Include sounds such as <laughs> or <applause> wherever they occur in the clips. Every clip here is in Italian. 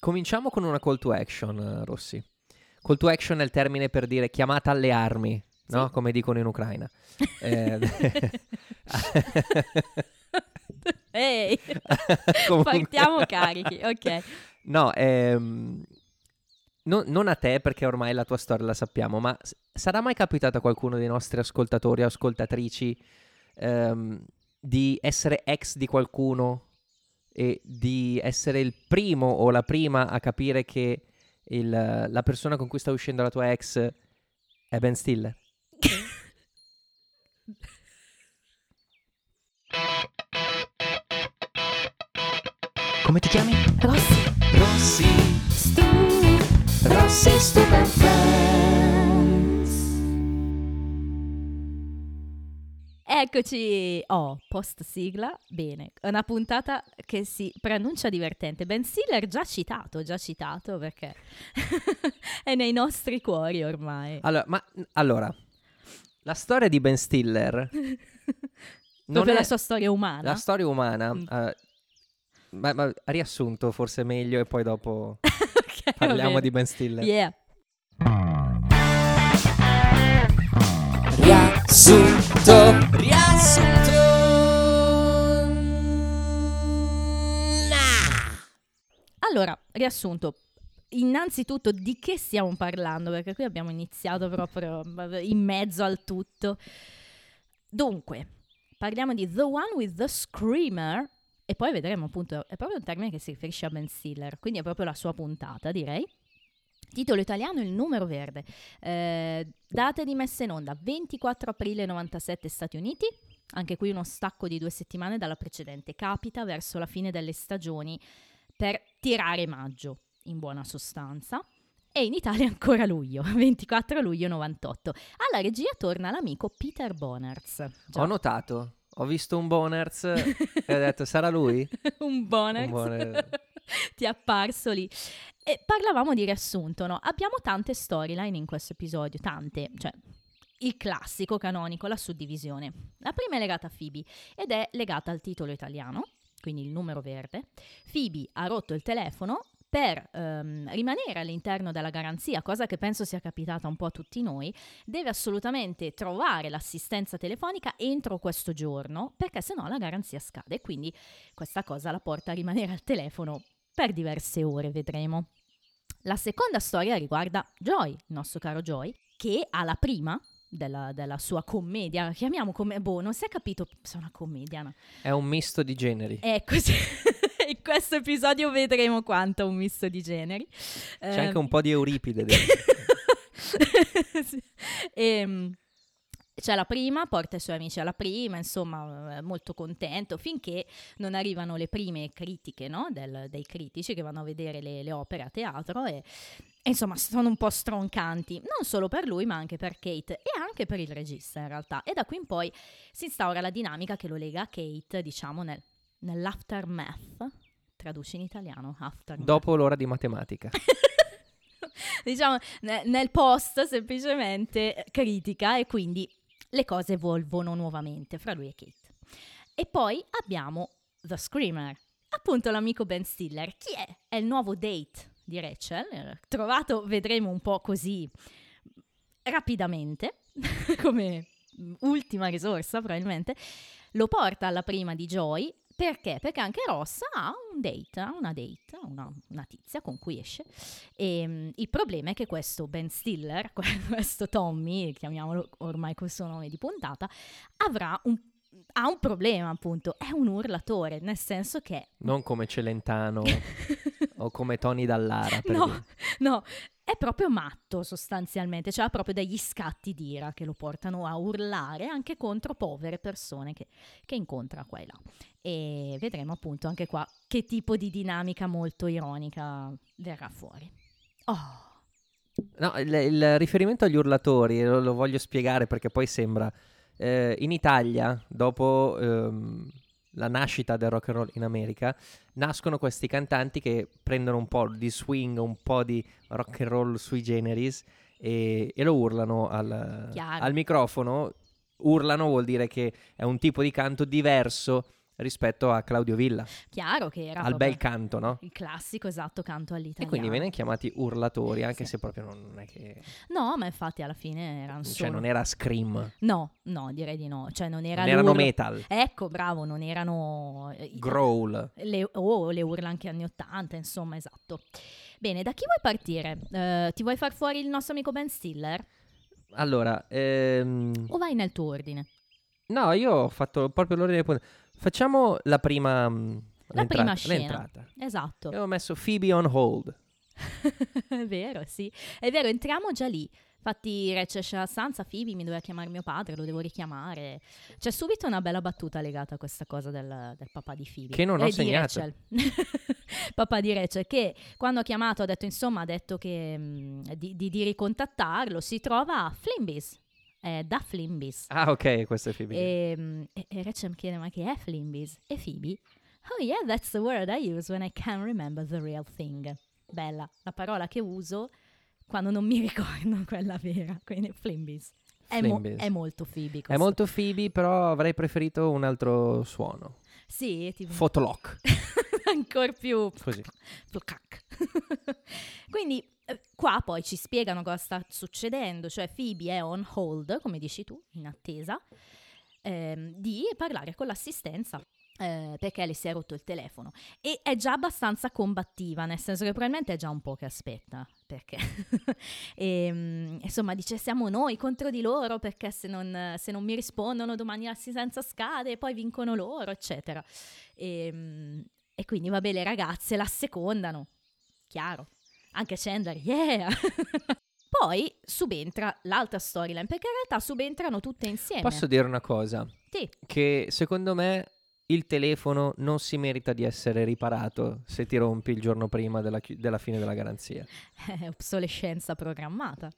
cominciamo con una call to action, Rossi. Call to action è il termine per dire chiamata alle armi, no? Sì. Come dicono in Ucraina. Eh, <laughs> Ehi, <laughs> partiamo carichi, ok. No, ehm, non, non a te perché ormai la tua storia la sappiamo, ma s- sarà mai capitato a qualcuno dei nostri ascoltatori o ascoltatrici ehm, di essere ex di qualcuno e di essere il primo o la prima a capire che il- la persona con cui sta uscendo la tua ex è Ben Stiller? <laughs> Come ti chiami? Rossi, Rossi. stu, Rossi Stupid Eccoci, oh, post sigla, bene, una puntata che si preannuncia divertente. Ben Stiller già citato, già citato perché <laughs> è nei nostri cuori ormai. Allora, ma, allora, la storia di Ben Stiller <laughs> non è la sua storia umana. la storia umana. Mm. eh, ma, ma riassunto forse meglio e poi dopo <laughs> parliamo di Ben Stiller. Yeah. Riassunto. Riassunto. Allora, riassunto. Innanzitutto di che stiamo parlando? Perché qui abbiamo iniziato proprio in mezzo al tutto. Dunque, parliamo di The One with the Screamer e poi vedremo appunto, è proprio un termine che si riferisce a Ben Stiller, quindi è proprio la sua puntata, direi. Titolo italiano Il numero verde. Eh, date di messa in onda 24 aprile 97 Stati Uniti. Anche qui uno stacco di due settimane dalla precedente. Capita verso la fine delle stagioni per tirare maggio, in buona sostanza. E in Italia <laughs> ancora luglio, 24 luglio 98. Alla regia torna l'amico Peter Bonerz. Già. Ho notato, ho visto un Boners e ho detto sarà lui? <laughs> un Bonerz. Un Bonerz. <laughs> Ti è apparso lì. E parlavamo di riassunto, no? Abbiamo tante storyline in questo episodio, tante, cioè il classico canonico, la suddivisione. La prima è legata a Phoebe ed è legata al titolo italiano, quindi il numero verde. Phoebe ha rotto il telefono per ehm, rimanere all'interno della garanzia, cosa che penso sia capitata un po' a tutti noi, deve assolutamente trovare l'assistenza telefonica entro questo giorno, perché sennò la garanzia scade. Quindi questa cosa la porta a rimanere al telefono per diverse ore, vedremo. La seconda storia riguarda Joy, il nostro caro Joy, che ha la prima della, della sua commedia, chiamiamo come, boh, non si è capito se è una commedia, no? È un misto di generi. È così. <laughs> In questo episodio vedremo quanto è un misto di generi. C'è Ehm, anche un po' di Euripide. <laughs> Sì. Ehm, c'è la prima, porta i suoi amici alla prima, insomma, è molto contento, finché non arrivano le prime critiche no? Del- dei critici che vanno a vedere le, le opere a teatro e, e, insomma sono un po' stroncanti, non solo per lui ma anche per Kate e anche per il regista in realtà. E da qui in poi si instaura la dinamica che lo lega a Kate, diciamo, nel, nell'aftermath, traduce in italiano, aftermath. Dopo l'ora di matematica. <laughs> diciamo ne- nel post semplicemente eh, critica e quindi le cose evolvono nuovamente fra lui e Kate. E poi abbiamo The Screamer, appunto l'amico Ben Stiller. Chi è? È il nuovo date di Rachel, eh, trovato, vedremo un po' così rapidamente, <laughs> come ultima risorsa probabilmente, lo porta alla prima di Joy. Perché? Perché anche Ross ha un date, ha una date, una, una tizia con cui esce. E mm, il problema è che questo Ben Stiller, <laughs> questo Tommy, chiamiamolo ormai col suo nome di puntata, avrà un, ha un problema appunto, è un urlatore, nel senso che... Non come Celentano <laughs> o come Tony Dallara. No, dire. no, è proprio matto sostanzialmente, cioè ha proprio degli scatti di ira che lo portano a urlare anche contro povere persone che, che incontra qua e là. E vedremo appunto anche qua che tipo di dinamica molto ironica verrà fuori. Oh, No, il, il riferimento agli urlatori lo, lo voglio spiegare perché poi sembra eh, in Italia, dopo ehm, la nascita del rock and roll in America, nascono questi cantanti che prendono un po' di swing, un po' di rock and roll sui generis e, e lo urlano al, al microfono. Urlano vuol dire che è un tipo di canto diverso rispetto a Claudio Villa, Chiaro che era al bel canto, no? il classico esatto canto all'italiano. E quindi vengono chiamati urlatori, anche Sì. se proprio non è che... No, ma infatti alla fine erano Cioè, solo... non era scream, No, no, direi di no. Cioè non era non erano metal, Ecco, bravo, non erano... eh, growl. Le, o le urla anche anni 80, insomma, esatto. Bene, da chi vuoi partire? Eh, ti vuoi far fuori il nostro amico Ben Stiller? Allora, ehm, O vai nel tuo ordine? no, io ho fatto proprio l'ordine. Facciamo la prima... mm, La prima scena. l'entrata. Esatto. E ho messo Phoebe on hold. <laughs> è vero, sì. È vero, entriamo già lì. Infatti, Rachel c'è la stanza, Phoebe mi doveva chiamare mio padre, lo devo richiamare. C'è subito una bella battuta legata a questa cosa del, del papà di Phoebe. Che non ho Eh, di segnato. <laughs> Papà di Rachel, che quando ha chiamato ha detto, insomma, ha detto che, mm, di, di, di ricontattarlo. Si trova a Flimbies, eh, da Flimbies. Ah, ok, questo è Phoebe. E, mm, e, e Rachel mi chiede, ma che è Flimbies? E Phoebe? Oh yeah, that's the word I use when I can't remember the real thing. Bella, la parola che uso quando non mi <laughs> ricordo quella vera, quindi Flimbies. È, mo- è molto Phoebe È questo. molto Phoebe, però avrei preferito un altro suono. Sì, tipo... Photolock. <laughs> ancora più... Così. <laughs> Quindi qua poi ci spiegano cosa sta succedendo, cioè Phoebe è on hold, come dici tu, in attesa, ehm, di parlare con l'assistenza. eh, perché le si è rotto il telefono e è già abbastanza combattiva, nel senso che probabilmente è già un po' che aspetta, perché <laughs> Ehm, insomma dice siamo noi contro di loro perché se non, se non mi rispondono domani l'assistenza scade e poi vincono loro, eccetera. Ehm, e quindi vabbè le ragazze la secondano, chiaro. Anche Chandler, yeah! <laughs> Poi subentra l'altra storyline, perché in realtà subentrano tutte insieme. Posso dire una cosa? Sì, Che secondo me il telefono non si merita di essere riparato se ti rompi il giorno prima della, chi- della fine della garanzia. <laughs> è obsolescenza programmata.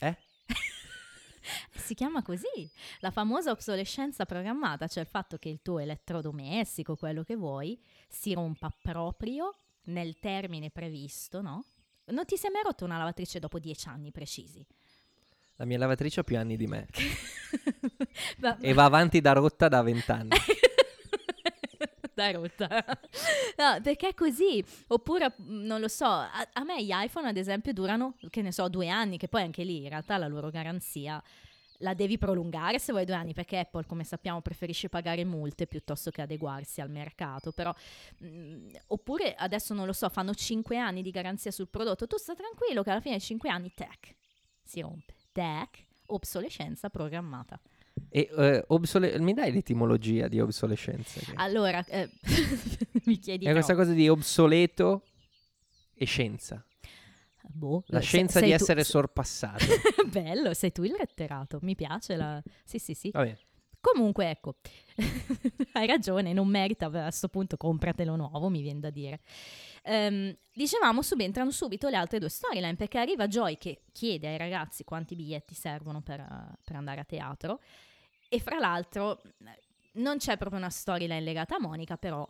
Eh? <laughs> si chiama così, la famosa obsolescenza programmata, cioè il fatto che il tuo elettrodomestico, quello che vuoi, si rompa proprio nel termine previsto, no? Non ti sei mai rotto una lavatrice dopo dieci anni precisi? La mia lavatrice ha più anni di me <laughs> Va- e va avanti da rotta da vent'anni. <laughs> da rotta. <laughs> No, perché è così. Oppure, mh, non lo so, a, a me gli iPhone ad esempio durano, che ne so, due anni, che poi anche lì in realtà la loro garanzia la devi prolungare se vuoi due anni, perché Apple, come sappiamo, preferisce pagare multe piuttosto che adeguarsi al mercato. Però, mh, oppure adesso non lo so, fanno cinque anni di garanzia sul prodotto. Tu sta tranquillo che alla fine dei cinque anni, tac, si rompe. Tac, obsolescenza programmata. E eh, obsole- mi dai l'etimologia di obsolescenza? Che- Allora, eh, <laughs> mi chiedi È questa cosa di obsoleto e scienza. Boh, La eh, scienza sei di tu- essere se- sorpassato. <laughs> Bello, sei tu il letterato, mi piace la... Sì, sì, sì. Vabbè. Comunque, ecco, <laughs> hai ragione, non merita, a questo punto compratelo nuovo, mi viene da dire. Ehm, dicevamo, subentrano subito le altre due storyline, perché arriva Joy che chiede ai ragazzi quanti biglietti servono per, per andare a teatro, e fra l'altro non c'è proprio una storyline legata a Monica, però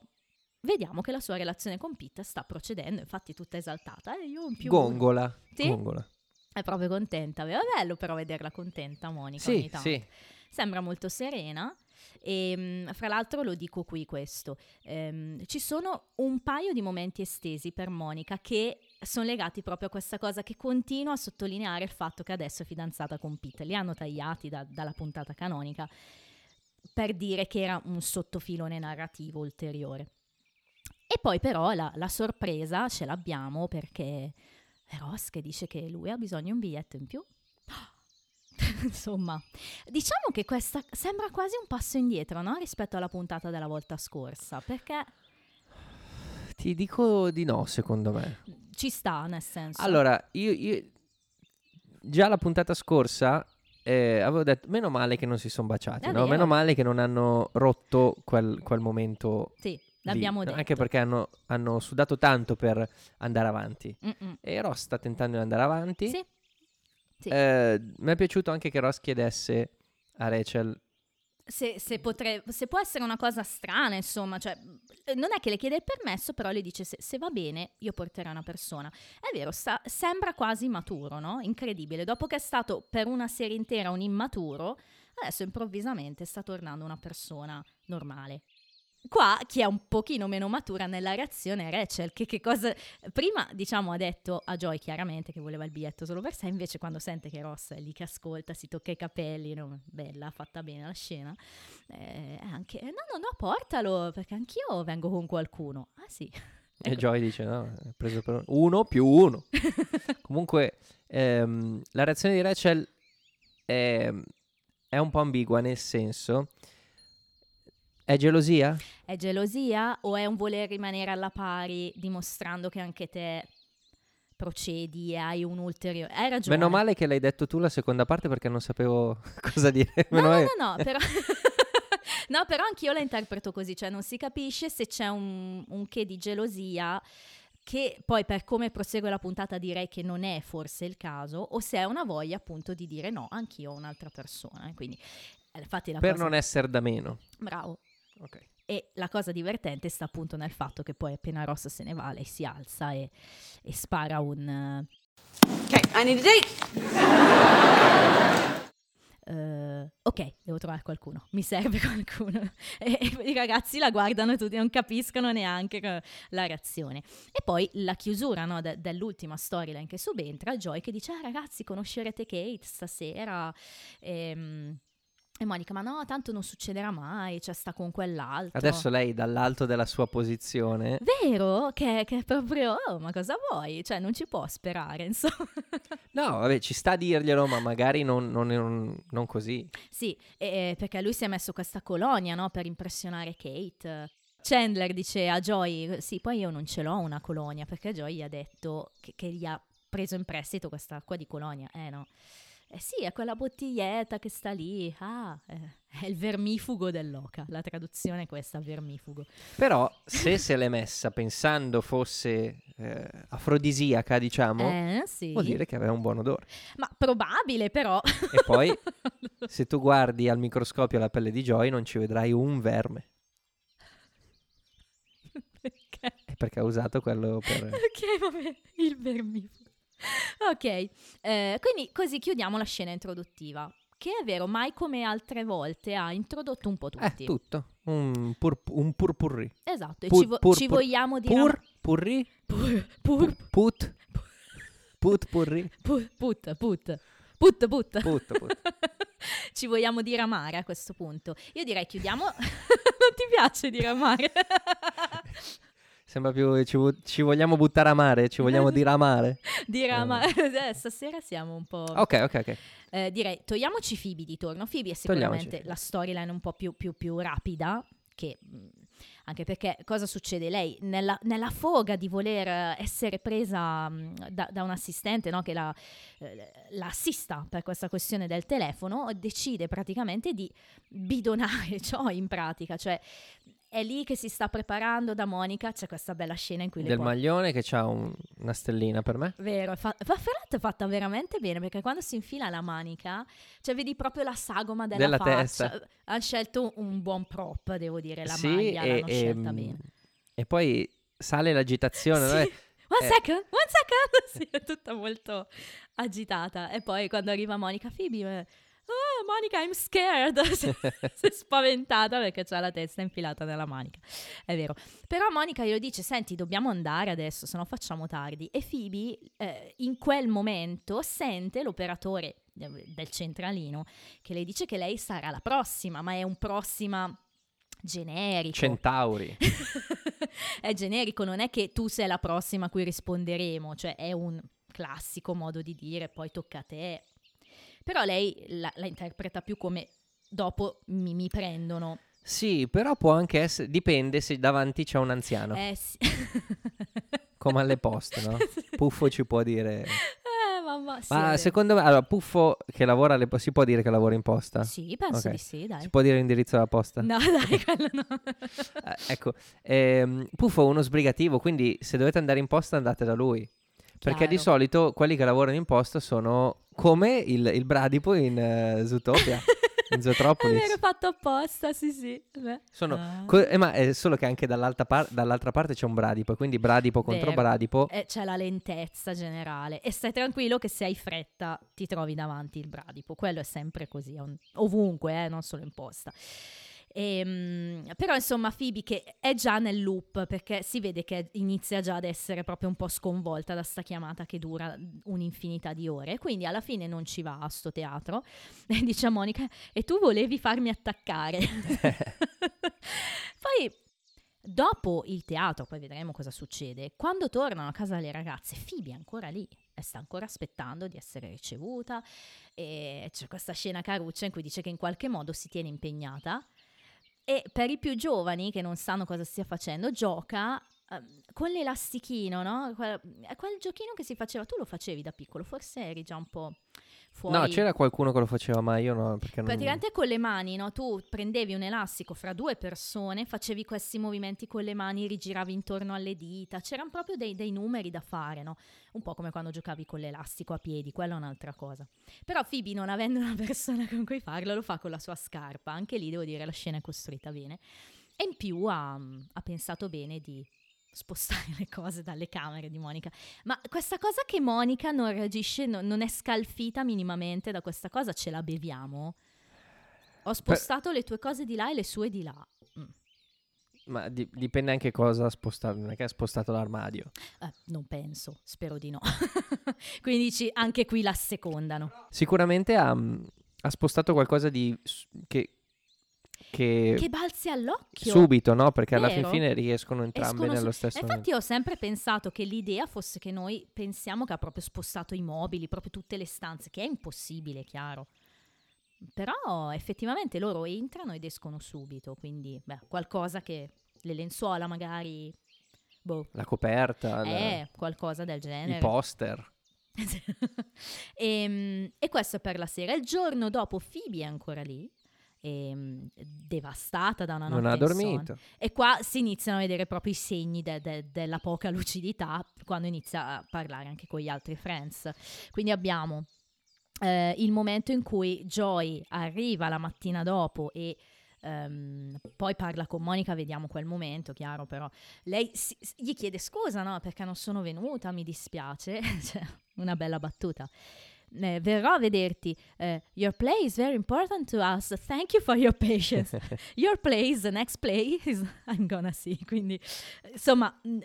vediamo che la sua relazione con Pete sta procedendo, infatti tutta esaltata. Eh, io un più. Gongola. Sì? Gongola. È proprio contenta. È bello però vederla contenta, Monica. Sì, ogni tanto. sì. Sembra molto serena. E mh, fra l'altro lo dico qui questo, ehm, ci sono un paio di momenti estesi per Monica che sono legati proprio a questa cosa che continua a sottolineare il fatto che adesso è fidanzata con Pete. Li hanno tagliati da- dalla puntata canonica per dire che era un sottofilone narrativo ulteriore. E poi però la, la sorpresa ce l'abbiamo perché Ross che dice che lui ha bisogno di un biglietto in più. <gasps> Insomma, diciamo che questa sembra quasi un passo indietro, no? Rispetto alla puntata della volta scorsa, perché Ti dico di no, secondo me. ci sta, nel senso. Allora, io, io- già la puntata scorsa eh, avevo detto, meno male che non si sono baciati, no? Meno male che non hanno rotto quel, quel momento sì, l'abbiamo no? detto. Anche perché hanno, hanno sudato tanto per andare avanti. Mm-mm. E Ross sta tentando di andare avanti. Sì. Sì. Eh, mi è piaciuto anche che Ross chiedesse a Rachel Se, se potre- se può essere una cosa strana, insomma, cioè, eh, non è che le chiede il permesso, però le dice se, se va bene io porterò una persona. È vero, sta- sembra quasi maturo, no? Incredibile. Dopo che è stato per una serie intera un immaturo, adesso improvvisamente sta tornando una persona normale. Qua chi è un pochino meno matura nella reazione è Rachel, che, che cosa... Prima, diciamo, ha detto a Joy chiaramente che voleva il biglietto solo per sé, invece quando sente che Ross è lì che ascolta, si tocca i capelli, no? bella, fatta bene la scena, eh, anche, no, no, no, portalo, perché anch'io vengo con qualcuno. Ah sì. E Ecco. Joy dice: No, è preso per uno più uno. <laughs> Comunque, ehm, la reazione di Rachel è, è un po' ambigua, nel senso. È gelosia? È gelosia o è un voler rimanere alla pari dimostrando che anche te procedi e hai un ulteriore... Hai ragione. Meno male che l'hai detto tu la seconda parte perché non sapevo <laughs> cosa dire. No, no, no, no, <laughs> però... <laughs> no, però anch'io la interpreto così, cioè non si capisce se c'è un, un che di gelosia che poi per come prosegue la puntata direi che non è forse il caso, o se è una voglia appunto di dire no, anch'io ho un'altra persona. eh, Quindi, eh, infatti la Per cosa... non essere da meno. Bravo. Ok. E la cosa divertente sta appunto nel fatto che poi appena Ross se ne va, lei si alza e, e spara un... Okay, I need a date. eh, ok, devo trovare qualcuno, mi serve <laughs> qualcuno. E, e i ragazzi la guardano tutti, non capiscono neanche la reazione. E poi la chiusura no, de- dell'ultima storyline che subentra, Joy che dice, ah ragazzi, conoscerete Kate stasera? Ehm, E, Monica, ma no, tanto non succederà mai, cioè sta con quell'altro. Adesso lei dall'alto della sua posizione Vero? Che, che è proprio, oh, ma cosa vuoi? Cioè, non ci può sperare, insomma. No, vabbè, ci sta a dirglielo, ma magari non, non- non- non così. sì, e- perché lui si è messo questa colonia, no? Per impressionare Kate. Chandler dice a Joy, sì, poi io non ce l'ho una colonia, perché Joy gli ha detto che, che gli ha preso in prestito questa acqua di colonia. Eh no. Eh sì, è quella bottiglietta che sta lì. Ah, eh, è il vermifugo dell'oca. La traduzione è questa, vermifugo. Però, se se l'è messa pensando fosse eh, afrodisiaca, diciamo, Eh, sì. vuol dire che aveva un buon odore. Ma probabile però. E poi, <laughs> se tu guardi al microscopio la pelle di Joy, non ci vedrai un verme. <laughs> Perché? È perché ha usato quello per... Ok, vabbè, il vermifugo. Ok, eh, quindi così chiudiamo la scena introduttiva. Che è vero, mai come altre volte ha introdotto un po' Eh, tutti. tutto. Un, pur, un purpurri. Esatto, e Pur- ci, vo- pur- ci vogliamo dire... Pur, purri, Pur, pur, put, put, purri, put, put, put, put, put. put, put. <laughs> ci vogliamo dire amare a questo punto. Io direi chiudiamo... <laughs> non ti piace dire amare? <laughs> Sembra più ci, ci vogliamo buttare a mare, ci vogliamo diramare. dire <laughs> Eh. <laughs> Eh, stasera siamo un po'... Ok, ok, ok. Eh, direi togliamoci Phoebe di torno. Phoebe è sicuramente la storyline un po' più, più- più rapida. Che, mh, anche perché cosa succede? Lei nella, nella foga di voler essere presa mh, da, da un assistente no, che la, eh, la assista per questa questione del telefono, decide praticamente di bidonare <laughs> ciò in pratica. Cioè è lì che si sta preparando da Monica. C'è questa bella scena in cui Del porta- maglione che ha una stellina per me. Vero, fa- fa- fra l'altro è fatta veramente bene perché quando si infila la manica, cioè vedi proprio la sagoma della, Della faccia. testa. Hanno scelto un buon prop, devo dire, la sì, maglia e, l'hanno scelta ehm, bene. e poi sale l'agitazione. no? Sì. Eh, One eh. second, one second! <laughs> sì, è tutta molto agitata. E poi quando arriva Monica Phoebe, oh Monica, I'm scared! <laughs> si è spaventata perché c'ha la testa infilata nella manica. È vero. Però Monica glielo dice, senti, dobbiamo andare adesso, se no facciamo tardi. E Phoebe eh, in quel momento sente l'operatore de- del centralino che le dice che lei sarà la prossima, ma è un prossima generico. Centauri. <laughs> è generico, non è che tu sei la prossima a cui risponderemo, cioè è un classico modo di dire, poi tocca a te. Però lei la, la interpreta più come dopo mi, mi prendono. Sì, però può anche essere. Dipende se davanti c'è un anziano. Eh sì. <laughs> Come alle poste, no? Puffo ci può dire. Eh, mamma, sì, Ma secondo me, allora, Puffo che lavora alle po- si può dire che lavora in posta? Sì, penso Ok. di sì, dai. Si può dire l'indirizzo della posta? No, dai, <laughs> quello no. Eh, ecco, ehm, Puffo è uno sbrigativo, quindi se dovete andare in posta andate da lui. Perché di solito quelli che lavorano in posta sono come il, il bradipo in eh, Zootopia, in <laughs> È Zootropolis. vero, fatto apposta, sì, sì. Sono Ah. co- eh, ma è solo che anche dall'altra, par- dall'altra parte c'è un bradipo, quindi bradipo contro Vero. bradipo. Eh, c'è la lentezza generale e stai tranquillo che se hai fretta ti trovi davanti il bradipo, quello è sempre così, è un- ovunque, eh, non solo in posta. Ehm, però insomma Phoebe che è già nel loop perché si vede che inizia già ad essere proprio un po' sconvolta da sta chiamata che dura un'infinità di ore, quindi alla fine non ci va a sto teatro. <laughs> E dice a Monica e tu volevi farmi attaccare. <laughs> Poi dopo il teatro, poi vedremo cosa succede, quando tornano a casa le ragazze, Phoebe è ancora lì e sta ancora aspettando di essere ricevuta. E c'è questa scena caruccia in cui dice che in qualche modo si tiene impegnata e per i più giovani che non sanno cosa stia facendo, gioca uh, con l'elastichino, no? Quel, quel giochino che si faceva, tu lo facevi da piccolo, forse eri già un po' fuori. No, c'era qualcuno che lo faceva, ma io no. Perché non... Praticamente con le mani, no? Tu prendevi un elastico fra due persone, facevi questi movimenti con le mani, rigiravi intorno alle dita, c'erano proprio dei, dei numeri da fare, no? Un po' come quando giocavi con l'elastico a piedi, quella è un'altra cosa. Però Phoebe, non avendo una persona con cui farlo, lo fa con la sua scarpa. Anche lì devo dire la scena è costruita bene. E in più ha, ha pensato bene di spostare le cose dalle camere di Monica. Ma questa cosa che Monica non reagisce, no, non è scalfita minimamente da questa cosa, ce la beviamo? Ho spostato per... le tue cose di là e le sue di là. Mm. Ma di- dipende anche cosa ha spostato, non è che ha spostato l'armadio. Eh, non penso, spero di no. <laughs> Quindi dici, anche qui la secondano. Sicuramente ha, ha spostato qualcosa di, che, che, che balzi all'occhio. Subito, no? Perché Vero? alla fin fine riescono entrambe Escono nello su- stesso Infatti momento. ho sempre pensato che l'idea fosse che noi pensiamo che ha proprio spostato i mobili, proprio tutte le stanze, che è impossibile, chiaro. Però effettivamente loro entrano ed escono subito, quindi beh, qualcosa che le lenzuola magari... Boh. La coperta. Eh, la... qualcosa del genere. I poster. e, <laughs> ehm, e, questo è per la sera. Il giorno dopo Phoebe è ancora lì ehm, devastata da una notte Non ha dormito. E qua si iniziano a vedere proprio i segni de- de- della poca <laughs> lucidità quando inizia a parlare anche con gli altri friends. Quindi abbiamo eh, il momento in cui Joy arriva la mattina dopo e Um, poi parla con Monica, vediamo quel momento, chiaro, però lei si, gli chiede scusa, no, perché non sono venuta, mi dispiace, <laughs> cioè, una bella battuta eh, verrò a vederti. Uh, your play is very important to us. Thank you for your patience. <laughs> your play is the next play is <laughs> I'm gonna see. Quindi, insomma, mh,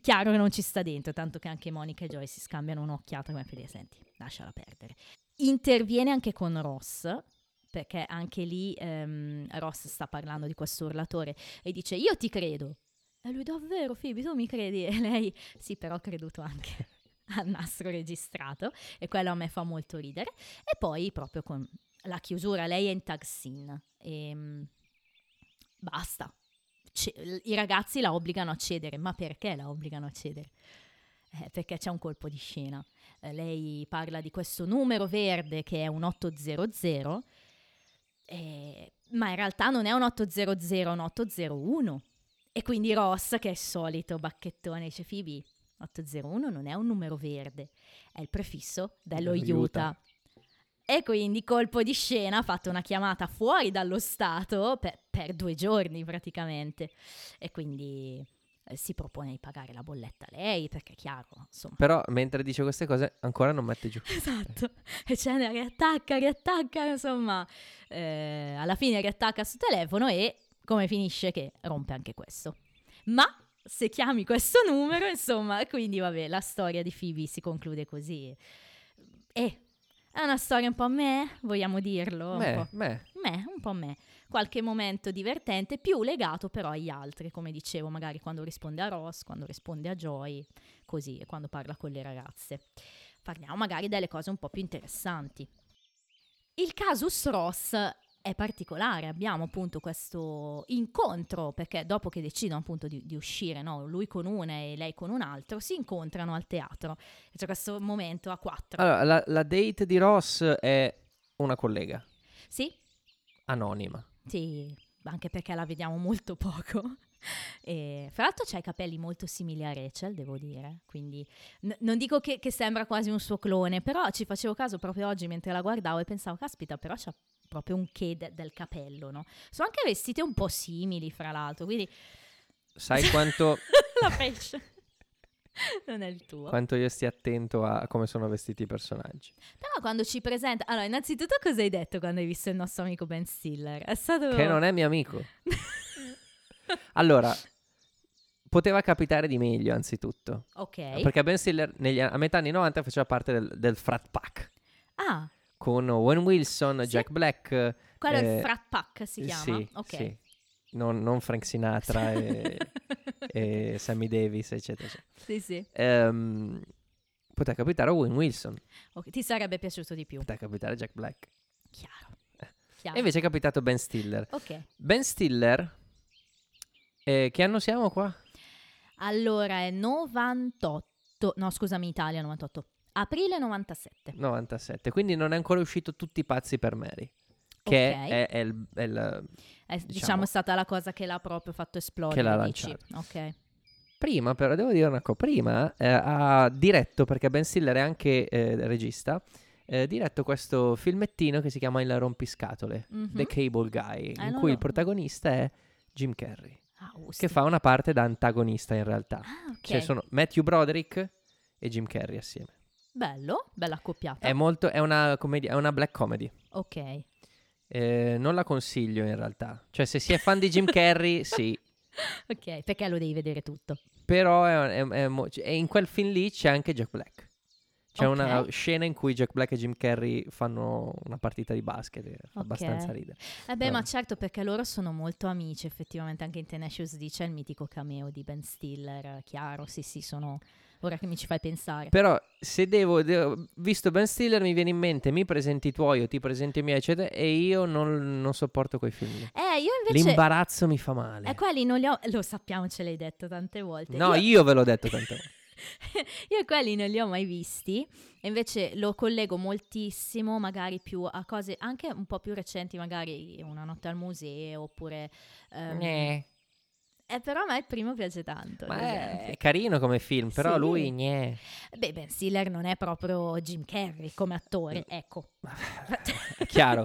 chiaro che non ci sta dentro, tanto che anche Monica e Joy si scambiano un'occhiata come per dire, senti, lasciala perdere. Interviene anche con Ross, perché anche lì um, Ross sta parlando di questo urlatore e dice, io ti credo. E lui, davvero, Phoebe, tu mi credi? E lei, sì, però ho creduto anche <laughs> al nastro registrato e quello a me fa molto ridere. E poi proprio con la chiusura, lei è in tag scene e ehm, basta. C- I ragazzi la obbligano a cedere, ma perché la obbligano a cedere? Eh, perché c'è un colpo di scena. Eh, lei parla di questo numero verde che è un 800, eh, ma in realtà non è un 800, è un 801. E quindi Ross, che è il solito bacchettone, dice Phoebe, 801 non è un numero verde, è il prefisso dello Utah. E quindi colpo di scena ha fatto una chiamata fuori dallo Stato per, per due giorni praticamente. E quindi eh, si propone di pagare la bolletta a lei, perché è chiaro, insomma. Però mentre dice queste cose ancora non mette giù. Esatto, e cioè riattacca, riattacca, insomma, eh, alla fine riattacca sul telefono e come finisce che rompe anche questo. Ma se chiami questo numero, insomma, quindi vabbè, la storia di Phoebe si conclude così. E è una storia un po' me, vogliamo dirlo? Me, un po'. me. me, un po' me. Qualche momento divertente, più legato però agli altri, come dicevo, magari quando risponde a Ross, quando risponde a Joy, così, quando parla con le ragazze. Parliamo magari delle cose un po' più interessanti. Il casus Ross è particolare, abbiamo appunto questo incontro, perché dopo che decidono appunto di, di uscire, no? lui con una e lei con un altro, si incontrano al teatro. C'è questo momento a quattro. Allora, la, la date di Ross è una collega. Sì. Anonima. Sì, anche perché la vediamo molto poco. E, fra l'altro c'ha i capelli molto simili a Rachel, devo dire, quindi n- non dico che, che, sembra quasi un suo clone, però ci facevo caso proprio oggi mentre la guardavo e pensavo, caspita, però c'ha proprio un che de- del capello, no? Sono anche vestite un po' simili, fra l'altro, quindi... Sai quanto... <laughs> la pesce. non è il tuo. quanto io stia attento a come sono vestiti i personaggi. Però quando ci presenta... Allora, innanzitutto cosa hai detto quando hai visto il nostro amico Ben Stiller? È stato... Che non è mio amico. <laughs> Allora, poteva capitare di meglio, anzitutto. ok. Perché Ben Stiller negli- a metà anni 90 faceva parte del, del frat pack Ah, con Owen Wilson, Sì. Jack Black. quello è eh, il frat pack si chiama? Sì, ok. sì. Non, non Frank Sinatra e, <laughs> e Sammy Davis, eccetera. eccetera. sì, sì. Ehm, poteva capitare Owen Wilson, Ok, Ti sarebbe piaciuto di più. poteva capitare Jack Black. Chiaro. E Chiaro. invece è capitato Ben Stiller. Ok. Ben Stiller, eh, che anno siamo qua? Allora è 98. No, scusami, Italia 98. Aprile 97. 97, quindi non è ancora uscito Tutti pazzi per Mary. Che Ok. è, è il, è il- È, diciamo, Diciamo- è stata la cosa che l'ha proprio fatto esplodere. Che l'ha lanciato. Ok. Prima, però, devo dire una cosa. Prima eh, ha diretto, perché Ben Stiller è anche eh, regista, eh, diretto questo filmettino che si chiama Il rompiscatole, Mhm. The Cable Guy, in non cui lo- il protagonista è Jim Carrey, Ah, che fa una parte da antagonista in realtà. Ah, ok. Cioè sono Matthew Broderick e Jim Carrey assieme. Bello, bella accoppiata. È molto, è una commedia, è una black comedy. ok. Eh, non la consiglio in realtà. Cioè, se si è fan di Jim Carrey, <laughs> sì. Ok, perché lo devi vedere tutto. Però è, è- è in quel film lì c'è anche Jack Black. C'è Ok. una scena in cui Jack Black e Jim Carrey fanno una partita di basket e fa Ok. abbastanza ridere. Eh beh, Però- ma certo perché loro sono molto amici, effettivamente anche in Tenacious D c'è il mitico cameo di Ben Stiller, eh, chiaro, sì sì, sono... Ora che mi ci fai pensare. Però se devo, devo- visto Ben Stiller mi viene in mente mi presenti i tuoi o ti presenti i miei eccetera e io non, non sopporto quei film. Eh, io invece... L'imbarazzo mi fa male. Eh, quelli non li ho... Lo sappiamo, ce l'hai detto tante volte. no, io... io ve l'ho detto tante volte. <laughs> io quelli non li ho mai visti, e invece lo collego moltissimo, magari più a cose anche un po' più recenti, magari Una notte al museo, oppure... Gnè. Eh, però a me il primo piace tanto. è carino come film, però Sì. lui gnè. Beh, Ben Stiller non è proprio Jim Carrey come attore, ecco. <laughs> È chiaro.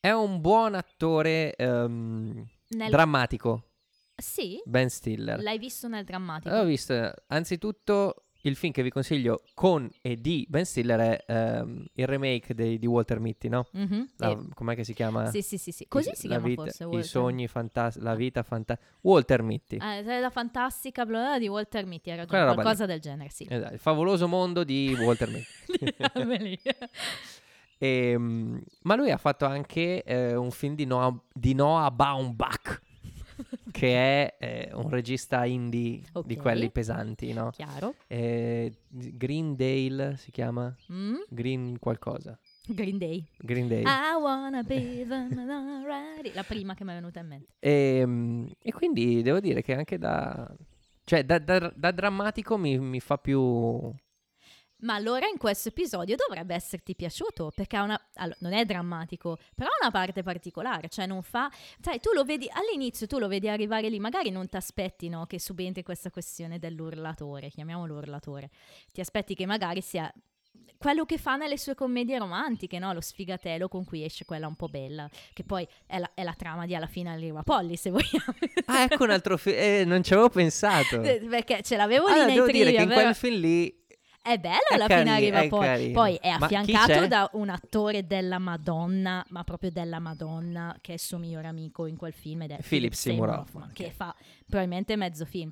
È un buon attore ehm, Nel- drammatico, Sì? Ben Stiller. L'hai visto nel drammatico? Ho visto, anzitutto, il film che vi consiglio con e di Ben Stiller è ehm, il remake dei- di Walter Mitty, no? Mhm, La- eh, com'è che si chiama? Sì, sì, sì, sì. Così I- si chiama vita- forse. I Walter. sogni fantastici, la vita fantastica. Walter Mitty. Eh, la fantastica bla bla di Walter Mitty, roba qualcosa del genere, sì. Esatto, il favoloso mondo di Walter Mitty. <laughs> Diameli. Ehm, ma lui ha fatto anche eh, un film di Noah, di Noah Baumbach, che è eh, un regista indie di Ok. quelli pesanti, no? Chiaro. Eh, Greendale si chiama? Mm? Green qualcosa. Green Day. Greendale. I wanna be already. La prima che mi è venuta in mente. Ehm, E, quindi devo dire che anche da... Cioè, da, da- da drammatico mi, mi fa più... Ma allora in questo episodio dovrebbe esserti piaciuto perché ha una, allora, non è drammatico, però ha una parte particolare, cioè non fa, sai, tu lo vedi all'inizio, tu lo vedi arrivare lì, magari non ti aspetti no, che subentri questa questione dell'urlatore, chiamiamolo urlatore, ti aspetti che magari sia quello che fa nelle sue commedie romantiche, no? lo sfigatello con cui esce quella un po' bella, che poi è la, è la trama di alla fine arriva Polly, se vogliamo. Ah, ecco un altro film... Eh, non ci avevo pensato. <laughs> perché ce l'avevo Allora, lì nei devo dire trivia, che in quel film lì È bello alla fine arriva poi. carino. Poi è affiancato da un attore della Madonna, ma proprio della Madonna, che è il suo migliore amico in quel film ed è Philip Seymour Hoffman, che fa probabilmente mezzo film.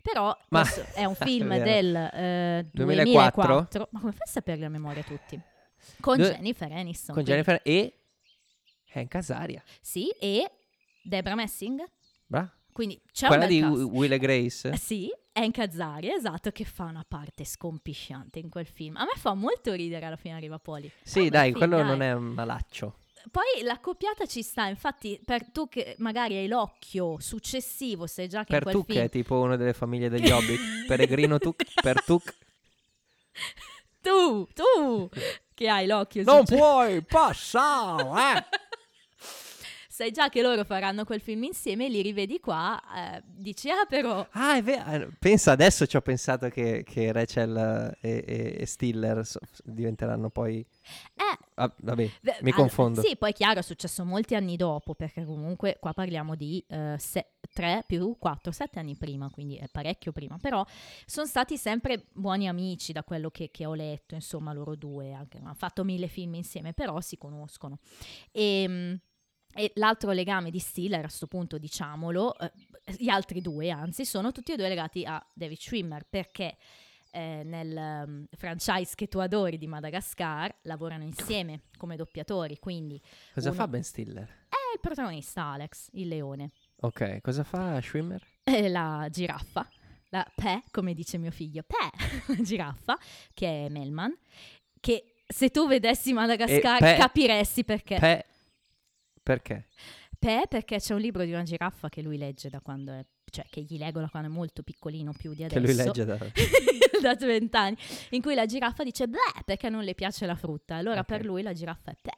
Però Ma- è un <laughs> film È del eh, 2004? 2004. Ma come fai a sapere la memoria tutti? Con Due- Jennifer Aniston. con Jennifer e Hank Azaria. Sì, e Debra Messing. Bra? Quindi c'è Quella di Will e Grace. Sì, Hank Azaria, esatto, che fa una parte scompisciante in quel film. A me fa molto ridere alla fine arriva Poli. Sì, Ah, dai, beh, quello dai. non è un malaccio. Poi l'accoppiata ci sta, infatti per tu che magari hai l'occhio successivo, sai già che Per in Tuk film... è tipo una delle famiglie degli <laughs> Hobbit. Peregrino Tuk, per Tuk. Tu, tu, che hai l'occhio Non succe- puoi passare, eh! <laughs> sai già che loro faranno quel film insieme e li rivedi qua, eh, dici ah però... Ah, è vero. Pensa, adesso ci ho pensato che, che Rachel e, e- e Stiller so- diventeranno poi... Eh, ah, vabbè, Beh, mi al- confondo. Sì, poi è chiaro, è successo molti anni dopo, perché comunque qua parliamo di 3 più 4, 7 anni prima, quindi è parecchio prima. Però sono stati sempre buoni amici da quello che, che ho letto, insomma, loro due. Anche, hanno fatto mille film insieme, però si conoscono. E, e l'altro legame di Stiller, a questo punto diciamolo, eh, gli altri due anzi, sono tutti e due legati a David Schwimmer, perché eh, nel um, franchise che tu adori di Madagascar lavorano insieme come doppiatori, quindi Cosa uno- fa Ben Stiller? è il protagonista Alex, il leone, Ok, cosa fa Schwimmer? e la giraffa, la Pe, come dice mio figlio, Pe, la <laughs> giraffa, che è Melman, che se tu vedessi Madagascar Pe- capiresti perché. Pe- perché? Pe perché c'è un libro di una giraffa che lui legge da quando è, cioè che gli leggo da quando è molto piccolino, più di adesso. Che lui legge da... <laughs> da 20 anni, in cui la giraffa dice beh perché non le piace la frutta. Allora Ok. per lui la giraffa è pe.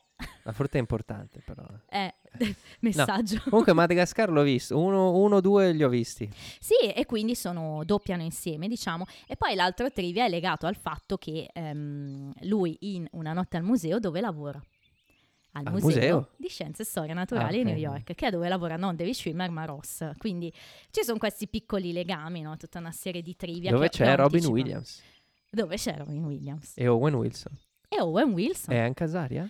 La frutta è importante però. È <laughs> <laughs> messaggio. Comunque Madagascar l'ho visto, uno o due li ho visti. Sì, e quindi sono doppiano insieme, diciamo. E poi l'altro trivia è legato al fatto che ehm, lui in Una notte al museo dove lavora? Al, Al museo, museo? di Scienze e Storia Naturali Ah, di ok. New York, che è dove lavora non David Schwimmer ma Ross. Quindi ci sono questi piccoli legami, no? tutta una serie di trivia. Dove c'è Robin anticipo. Williams Dove c'è Robin Williams. e Owen Wilson. E Owen Wilson. È anche Azaria?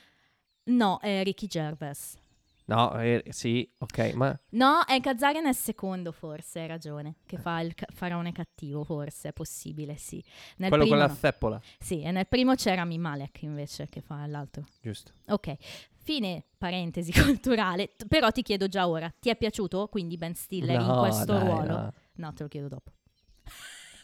No, è Ricky Gervais. No, eh, sì, ok, ma No, è Kazarian nel secondo, forse, hai ragione. Che fa il ca- faraone cattivo, forse, è possibile, sì. Nel quello primo con la zeppola, Sì, e nel primo c'è Rami Malek invece che fa l'altro. giusto. Ok, fine parentesi <laughs> culturale, t- però ti chiedo già ora, ti è piaciuto quindi Ben Stiller in No, questo dai, ruolo? No. No, te lo chiedo dopo.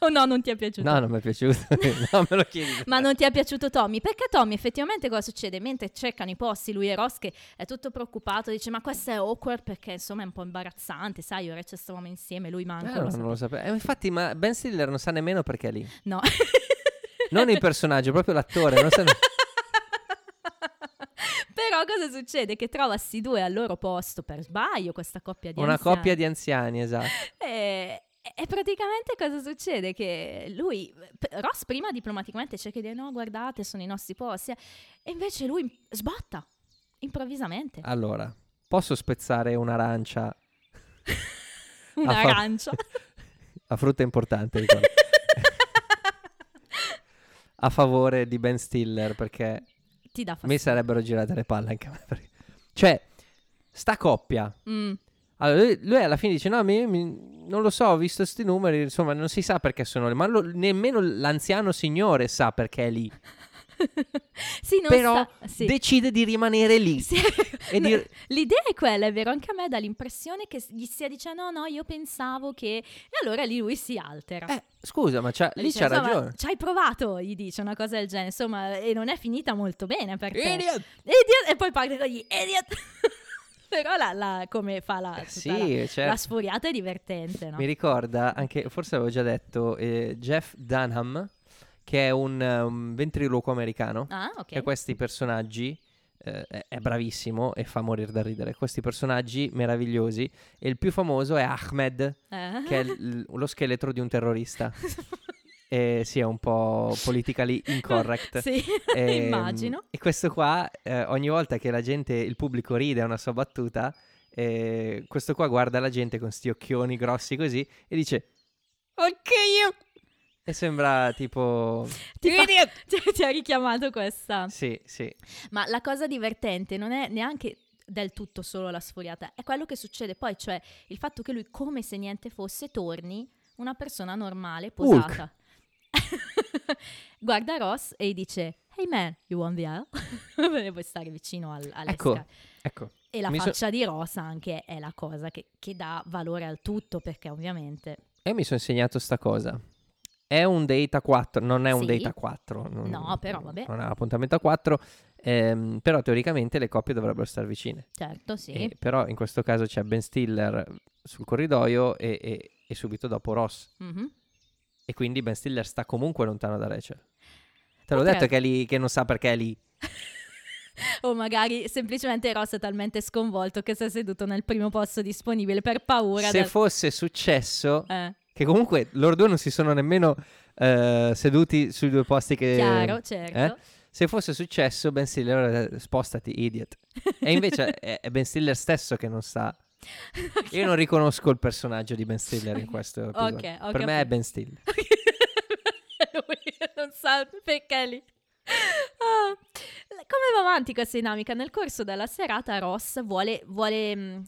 Oh <laughs> no, non ti è piaciuto? No, non mi è piaciuto. <laughs> no, me lo chiedi. Ma non ti è piaciuto Tommy? Perché Tommy effettivamente cosa succede? Mentre cercano i posti, lui e Ross che è tutto preoccupato, dice ma questo è awkward perché insomma è un po' imbarazzante, sai, ora ci stavamo insieme, lui manca. Eh, lo non lo sapevo. Eh, infatti, ma Ben Stiller non sa nemmeno perché è lì. No. <laughs> Non il personaggio, proprio l'attore. Non sa ne- Però cosa succede? Che trova sti due al loro posto per sbaglio, questa coppia di Una anziani. coppia di anziani, esatto. E, e praticamente cosa succede? Che lui, Ross prima diplomaticamente cerca di dire no, guardate, sono i nostri posti. E invece lui sbotta, improvvisamente. Allora, posso spezzare un'arancia? <laughs> a fa- Un'arancia. La <laughs> frutta importante, ricordo. <laughs> a favore di Ben Stiller perché Ti dà mi fastidio. sarebbero girate le palle anche a me. perché- Cioè, sta coppia. Mm. Allora, lui, lui alla fine dice: No, mi- mi- non lo so, ho visto sti numeri. Insomma, non si sa perché sono lì. Ma lo- nemmeno l'anziano signore sa perché è lì. <laughs> sì, non Però sa- sì. decide di rimanere lì. <laughs> Sì. No, dir- L'idea è quella, è vero, anche a me dà l'impressione che gli stia dicendo no, no, io pensavo che... E allora lì lui si altera. Eh, scusa, ma c'ha- lì dice, c'ha "Insomma, ragione. Ci hai provato, gli dice una cosa del genere, insomma, e non è finita molto bene per te. Idiot! Idiot! E poi parte con gli idiot. <laughs> Però la, la- come fa la, Sì, la, certo. la sfuriata è divertente, no? Mi ricorda anche, forse avevo già detto, eh, Jeff Dunham, che è un, um, ventriloquo americano. Ah, ok. Ha questi personaggi. eh, è, è bravissimo e fa morire da ridere. Questi personaggi meravigliosi. E il più famoso è Ahmed, Eh. che è l- lo scheletro di un terrorista. <laughs> E sì, è un po' politically <laughs> incorrect. sì, <laughs> Ehm, immagino. E questo qua, eh, ogni volta che la gente, il pubblico ride a una sua battuta, eh, questo qua guarda la gente con sti occhioni grossi così e dice: Ok, io. E sembra tipo. Ti, fa- <laughs> ti- ti ha richiamato questa. Sì, sì. Ma la cosa divertente non è neanche del tutto solo la sfuriata, è quello che succede poi, cioè il fatto che lui, come se niente fosse, torni una persona normale, Hulk. <laughs> Guarda Ross e dice: Hey man, you want the aisle? <laughs> Perché puoi stare vicino al, alle Ecco, scale. ecco. E la mi so- faccia di Ross anche è la cosa che, che dà valore al tutto, perché ovviamente E mi sono insegnato sta cosa. È un date a 4, non è un Sì. date a 4. Non, No, però vabbè. Non è un appuntamento a 4. ehm, però teoricamente le coppie dovrebbero stare vicine. certo sì. E- però in questo caso c'è Ben Stiller sul corridoio e, e- e subito dopo Ross. Mhm. E quindi Ben Stiller sta comunque lontano da Rachel. Te l'ho detto che è lì, che non sa perché è lì. <laughs> o magari semplicemente Ross è talmente sconvolto che si è seduto nel primo posto disponibile per paura. Se del- fosse successo, Eh, che comunque loro due non si sono nemmeno eh, seduti sui due posti che... chiaro, certo. eh? Se fosse successo, Ben Stiller detto, spostati, idiot. E invece <laughs> è Ben Stiller stesso che non sa. <laughs> Io non riconosco il personaggio di Ben Stiller in questo episodio. Ok, ho per me è. Ben Stiller. <laughs> Non sa perché lì. Ah, Come va avanti questa dinamica? Nel corso della serata Ross vuole, vuole, mh,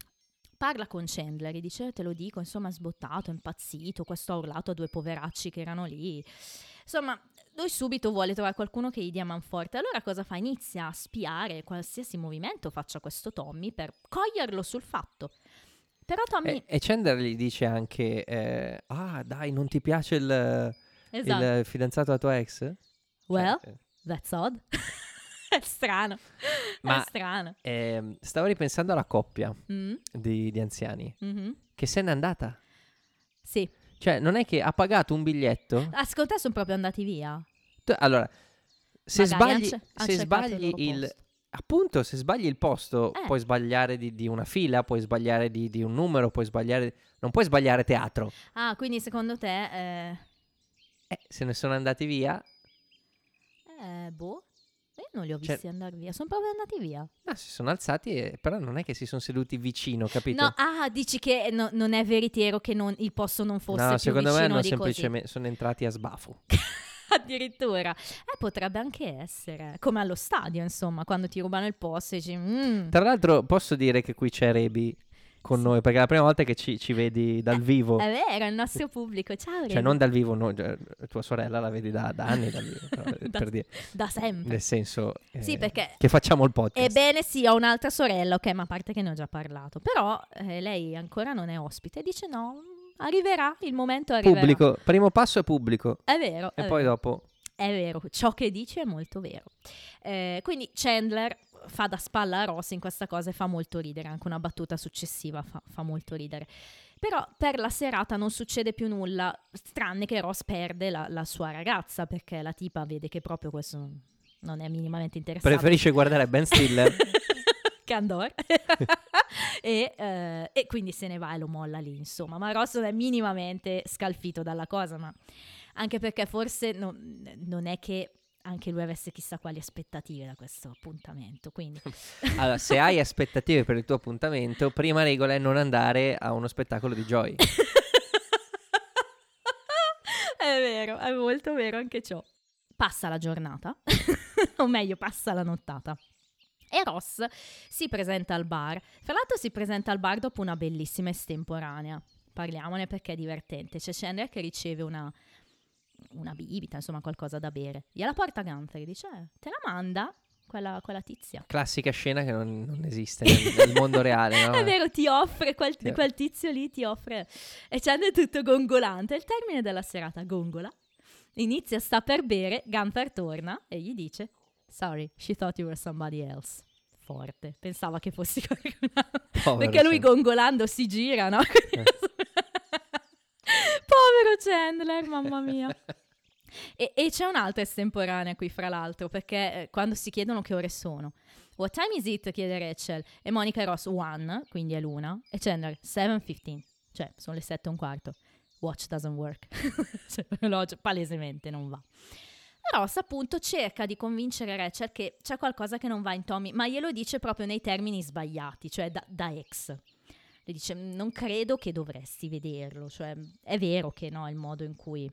parla con Chandler e dice te lo dico, insomma è sbottato, è impazzito, questo ha urlato a due poveracci che erano lì. Insomma, lui subito vuole trovare qualcuno che gli dia manforte. Allora cosa fa? Inizia a spiare qualsiasi movimento faccia questo Tommy per coglierlo sul fatto. Però Tommy... E, e Chandler gli dice anche, eh, ah dai, non ti piace il, esatto. il fidanzato della tua ex? Cioè, Well, eh, that's odd. <laughs> è strano. Ma- È strano. ehm, stavo ripensando alla coppia Mm, di, di anziani mhm. che se n'è andata. Sì. Cioè, non è che ha pagato un biglietto? Ah, secondo te sono proprio andati via? Tu- allora, se Magari sbagli, han se cercato sbagli loro il... posto. Appunto, se sbagli il posto, Eh. puoi sbagliare di, di una fila, puoi sbagliare di, di un numero, puoi sbagliare... Non puoi sbagliare teatro. Ah, quindi secondo te... Eh, Eh, se ne sono andati via, eh, boh. Non li ho Cioè- visti andare via. Sono proprio andati via. ma si sono alzati, e, però non è che si sono seduti vicino, capito? No, ah, dici che no- non è veritiero che non- il posto non fosse No, secondo me hanno semplicemente sono entrati a sbafo. <laughs> Addirittura. Eh, potrebbe anche essere. Come allo stadio, insomma, quando ti rubano il posto e dici... "Mm". Tra l'altro, posso dire che qui c'è Rebi con Sì. noi, perché è la prima volta che ci, ci vedi dal vivo. È vero, è il nostro pubblico. Ciao, Cioè, Remy. non dal vivo, no, cioè, tua sorella la vedi da, da anni dal vivo, però, <laughs> Da- per dire, Da sempre. nel senso Sì, eh, perché che facciamo il podcast. Ebbene sì, ho un'altra sorella, ok, ma a parte che ne ho già parlato. Però eh, lei ancora non è ospite dice no, arriverà, il momento arriverà. Pubblico, primo passo è pubblico È vero, e è poi vero. dopo È vero, ciò che dici è molto vero. Eh, quindi Chandler fa da spalla a Ross in questa cosa e fa molto ridere, anche una battuta successiva fa, fa molto ridere. Però per la serata non succede più nulla, tranne che Ross perde la, la sua ragazza, perché la tipa vede che proprio questo non è minimamente interessante. preferisce guardare Ben Stiller. <laughs> Candor. <laughs> e, eh, e quindi se ne va e lo molla lì, insomma. Ma Ross non è minimamente scalfito dalla cosa, ma anche perché forse no- non è che anche lui avesse chissà quali aspettative da questo appuntamento. Quindi <laughs> allora, se hai aspettative per il tuo appuntamento, prima regola è non andare a uno spettacolo di Joy. <laughs> è vero, è molto vero anche ciò. Passa la giornata, <laughs> o meglio, passa la nottata. E Ross si presenta al bar. Fra l'altro si presenta al bar dopo una bellissima estemporanea. Parliamone perché è divertente. C'è Chandler che riceve una, una bibita, insomma qualcosa da bere. Gliela porta Gunther e dice, "Eh, te la manda quella, quella tizia. Classica scena che non, non esiste nel, nel mondo reale, no? <laughs> È vero, ti offre, quel, Sì. quel tizio lì ti offre. E Chandler è tutto gongolante. Il termine della serata gongola. Inizia, sta per bere, Gunther torna e gli dice, sorry, she thought you were somebody else. Forte, pensava che fossi <laughs> qualcun altro. Perché lui Chandler. gongolando si gira, no? Eh. <laughs> Povero Chandler, mamma mia. E, e c'è un'altra estemporanea qui, fra l'altro, perché eh, quando si chiedono che ore sono. What time is it? chiede Rachel. E Monica Ross, one, quindi è l'una. E Chandler, 7.15. Cioè, sono le sette e un quarto. Watch doesn't work. <laughs> cioè, l'orologio palesemente non va. Ross appunto cerca di convincere Rachel che c'è qualcosa che non va in Tommy, ma glielo dice proprio nei termini sbagliati, cioè da, da ex. Le dice, non credo che dovresti vederlo, cioè è vero che no, il modo in cui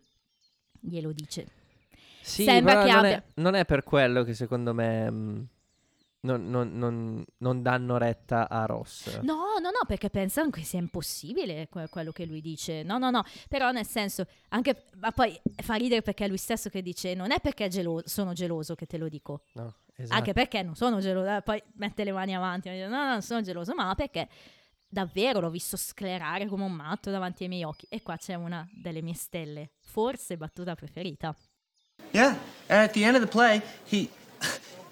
glielo dice. Sì, Sembra che non, abbia- è, non è per quello che secondo me mh, non, non- non- non danno retta a Ross. No, no, no, perché pensano che sia impossibile que- quello che lui dice. No, no, no, però nel senso, anche, ma poi fa ridere perché è lui stesso che dice, non è perché gelo- sono geloso che te lo dico, No, esatto. anche perché non sono geloso, eh, poi mette le mani avanti, e dice, no, no, non sono geloso, ma perché davvero l'ho visto sclerare come un matto davanti ai miei occhi. E qua c'è una delle mie stelle, forse battuta preferita. Yeah, and at the end of the play, he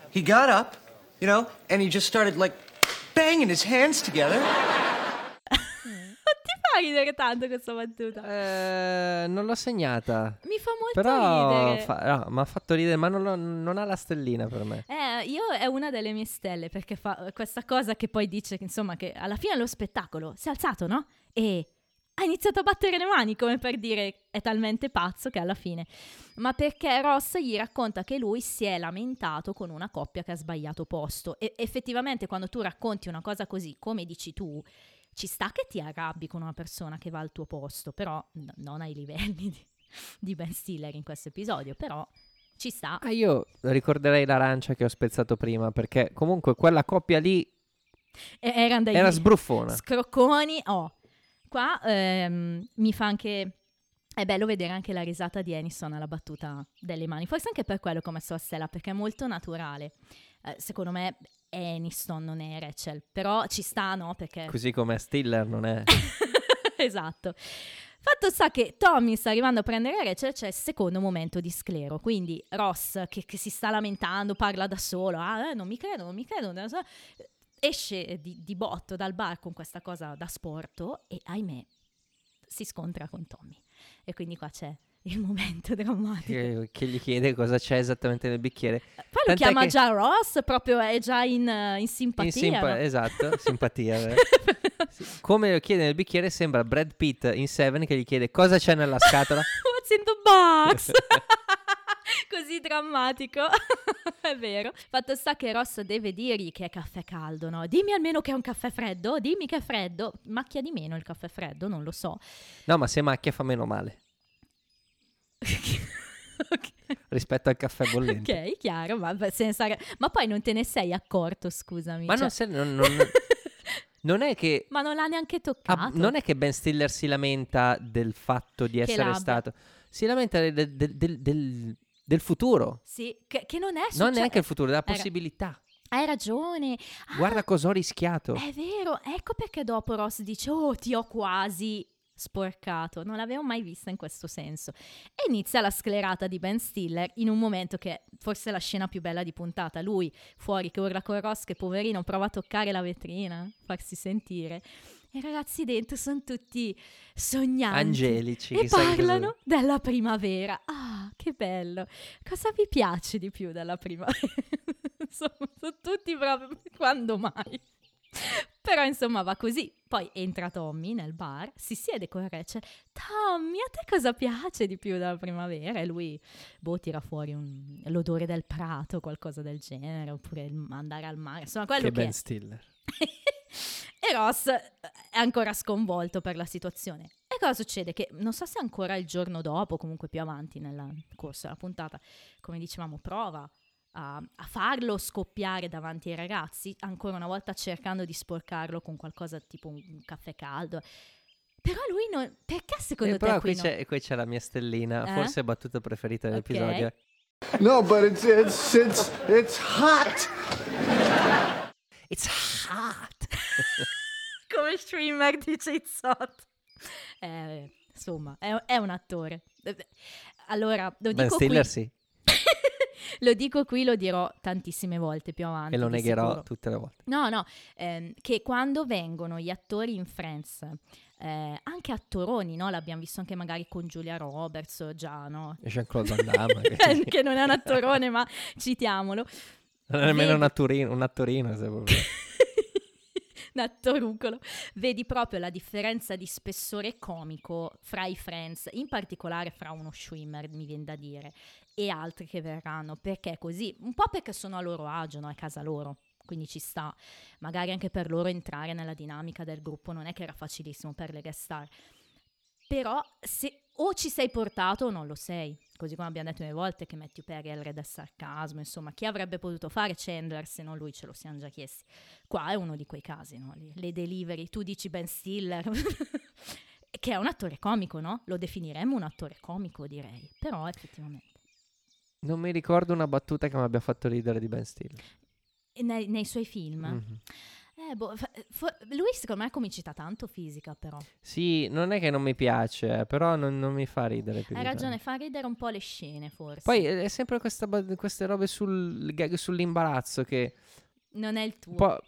he got up, you know, and he just started like banging his hands together. Ridere tanto questa battuta? Eh, non l'ho segnata. Mi fa fa molto Però ridere. fa- no, mi ha fatto ridere, ma non, lo- non ha la stellina per me. Eh, io è una delle mie stelle perché fa questa cosa che poi dice che insomma che alla fine dello spettacolo si è alzato, no? E ha iniziato a battere le mani come per dire è talmente pazzo che alla fine. Ma perché Ross gli racconta che lui si è lamentato con una coppia che ha sbagliato posto. E effettivamente quando tu racconti una cosa così, come dici tu, ci sta che ti arrabbi con una persona che va al tuo posto, però n- non ai livelli di, di Ben Stiller in questo episodio, però ci sta. Ah, io ricorderei l'arancia che ho spezzato prima, perché comunque quella coppia lì E- dei era sbruffona. scrocconi. Oh, qua ehm, mi fa anche. È bello vedere anche la risata di Aniston alla battuta delle mani. Forse anche per quello che ho messo a stella, perché è molto naturale. Eh, secondo me Aniston, non è Rachel. Però ci sta, no? Perché Così come Stiller non è... <laughs> esatto. Fatto sta che Tommy sta arrivando a prendere Rachel, c'è il secondo momento di sclero. Quindi Ross che, che si sta lamentando, parla da solo, ah, eh, non mi credo, non mi credo. non so. Esce di, di botto dal bar con questa cosa da sporto e ahimè si scontra con Tommy. E quindi qua c'è il momento drammatico. che, che gli chiede cosa c'è esattamente nel bicchiere. Poi lo Tant'è chiama che- già Ross, proprio è già in, eh, in simpatia. In simpa- no? Esatto, <laughs> simpatia. <laughs> Sì, Come lo chiede nel bicchiere sembra Brad Pitt in Seven che gli chiede cosa c'è nella scatola. <laughs> What's in the box? Così drammatico. è vero. Fatto sta che Ross deve dirgli che è caffè caldo, no? Dimmi almeno che è un caffè freddo, dimmi che è freddo. Macchia di meno il caffè freddo, non lo so. No, ma se macchia fa meno male <laughs> ok, rispetto al caffè <laughs> bollente. ok, chiaro, ma, senza... ma poi non te ne sei accorto, scusami. Ma cioè- non, se- non- non- <laughs> non è che... ma non l'ha neanche ah, toccato. non è che Ben Stiller si lamenta del fatto di essere l'abbia. stato... Si lamenta del, del- del- del- del futuro. Sì, che, che non è Non successo. neanche il futuro, della Era- possibilità. Hai ragione. Ah, Guarda cosa ho rischiato. È vero, ecco perché dopo Ross dice, oh, ti ho quasi sporcato. Non l'avevo mai vista in questo senso. E inizia la sclerata di Ben Stiller in un momento che è forse la scena più bella di puntata. Lui fuori che urla con Ross, che poverino prova a toccare la vetrina, farsi sentire. E i ragazzi dentro sono tutti sognanti. Angelici. E parlano della primavera. Ah, che bello. Cosa vi piace di più della primavera? <laughs> insomma, sono tutti proprio... Quando mai? <laughs> Però insomma va così. Poi entra Tommy nel bar, si siede con Rachel. Tommy, a te cosa piace di più della primavera? E lui, boh, tira fuori un- l'odore del prato, qualcosa del genere, oppure andare al mare. Insomma, quello Che che, Ben è. Stiller. <laughs> e Ross eh, è ancora sconvolto per la situazione. E cosa succede? Che non so se ancora il giorno dopo, comunque più avanti nel corso della puntata, come dicevamo, prova a, a farlo scoppiare davanti ai ragazzi, ancora una volta cercando di sporcarlo con qualcosa tipo un, un caffè caldo. Però lui non... Perché secondo Eh, te però qui qui non- c'è, qui c'è la mia stellina, Eh? forse battuta preferita dell'episodio. No, but it's it's it's it's hot. It's hot! <laughs> come streamer dice It's hot. Eh, insomma, è, è un attore. Eh, Allora, lo Ben dico Stiller qui, sì, <laughs> lo dico qui, lo dirò tantissime volte più avanti. e lo negherò sicuro. tutte le volte. No, no, ehm, che quando vengono gli attori in Friends, eh, anche attoroni, no? L'abbiamo visto anche magari con Giulia Roberts, già, no? Jean-Claude Van Damme. che- <laughs> che non è un attorone, ma citiamolo. non è nemmeno Vedi- un attorino, un attorino se proprio. <laughs> <laughs> un attorucolo. Vedi proprio la differenza di spessore comico fra i Friends, in particolare fra uno Schwimmer, mi viene da dire, e altri che verranno. Perché è così? Un po' perché sono a loro agio, no? È casa loro. Quindi ci sta, magari anche per loro entrare nella dinamica del gruppo non è che era facilissimo per le guest star. Però se o ci sei portato o non lo sei, così come abbiamo detto una volte che Matthew Perry è il re del sarcasmo, insomma, chi avrebbe potuto fare Chandler se non lui ce lo siamo già chiesti. Qua è uno di quei casi, no? Le, le delivery, tu dici Ben Stiller, <laughs> che è un attore comico, no? Lo definiremmo un attore comico, direi, però effettivamente. Non mi ricordo una battuta che mi abbia fatto ridere di Ben Stiller. Nei, nei suoi film, Mhm. Eh, boh, fa- fo- lui secondo me comicità tanto fisica, però. Sì, non è che non mi piace, eh, però non, non mi fa ridere più. Hai ragione, tanto. fa ridere un po' le scene, forse. Poi eh, è sempre questa queste robe sul gag sull'imbarazzo che non è il tuo. po'...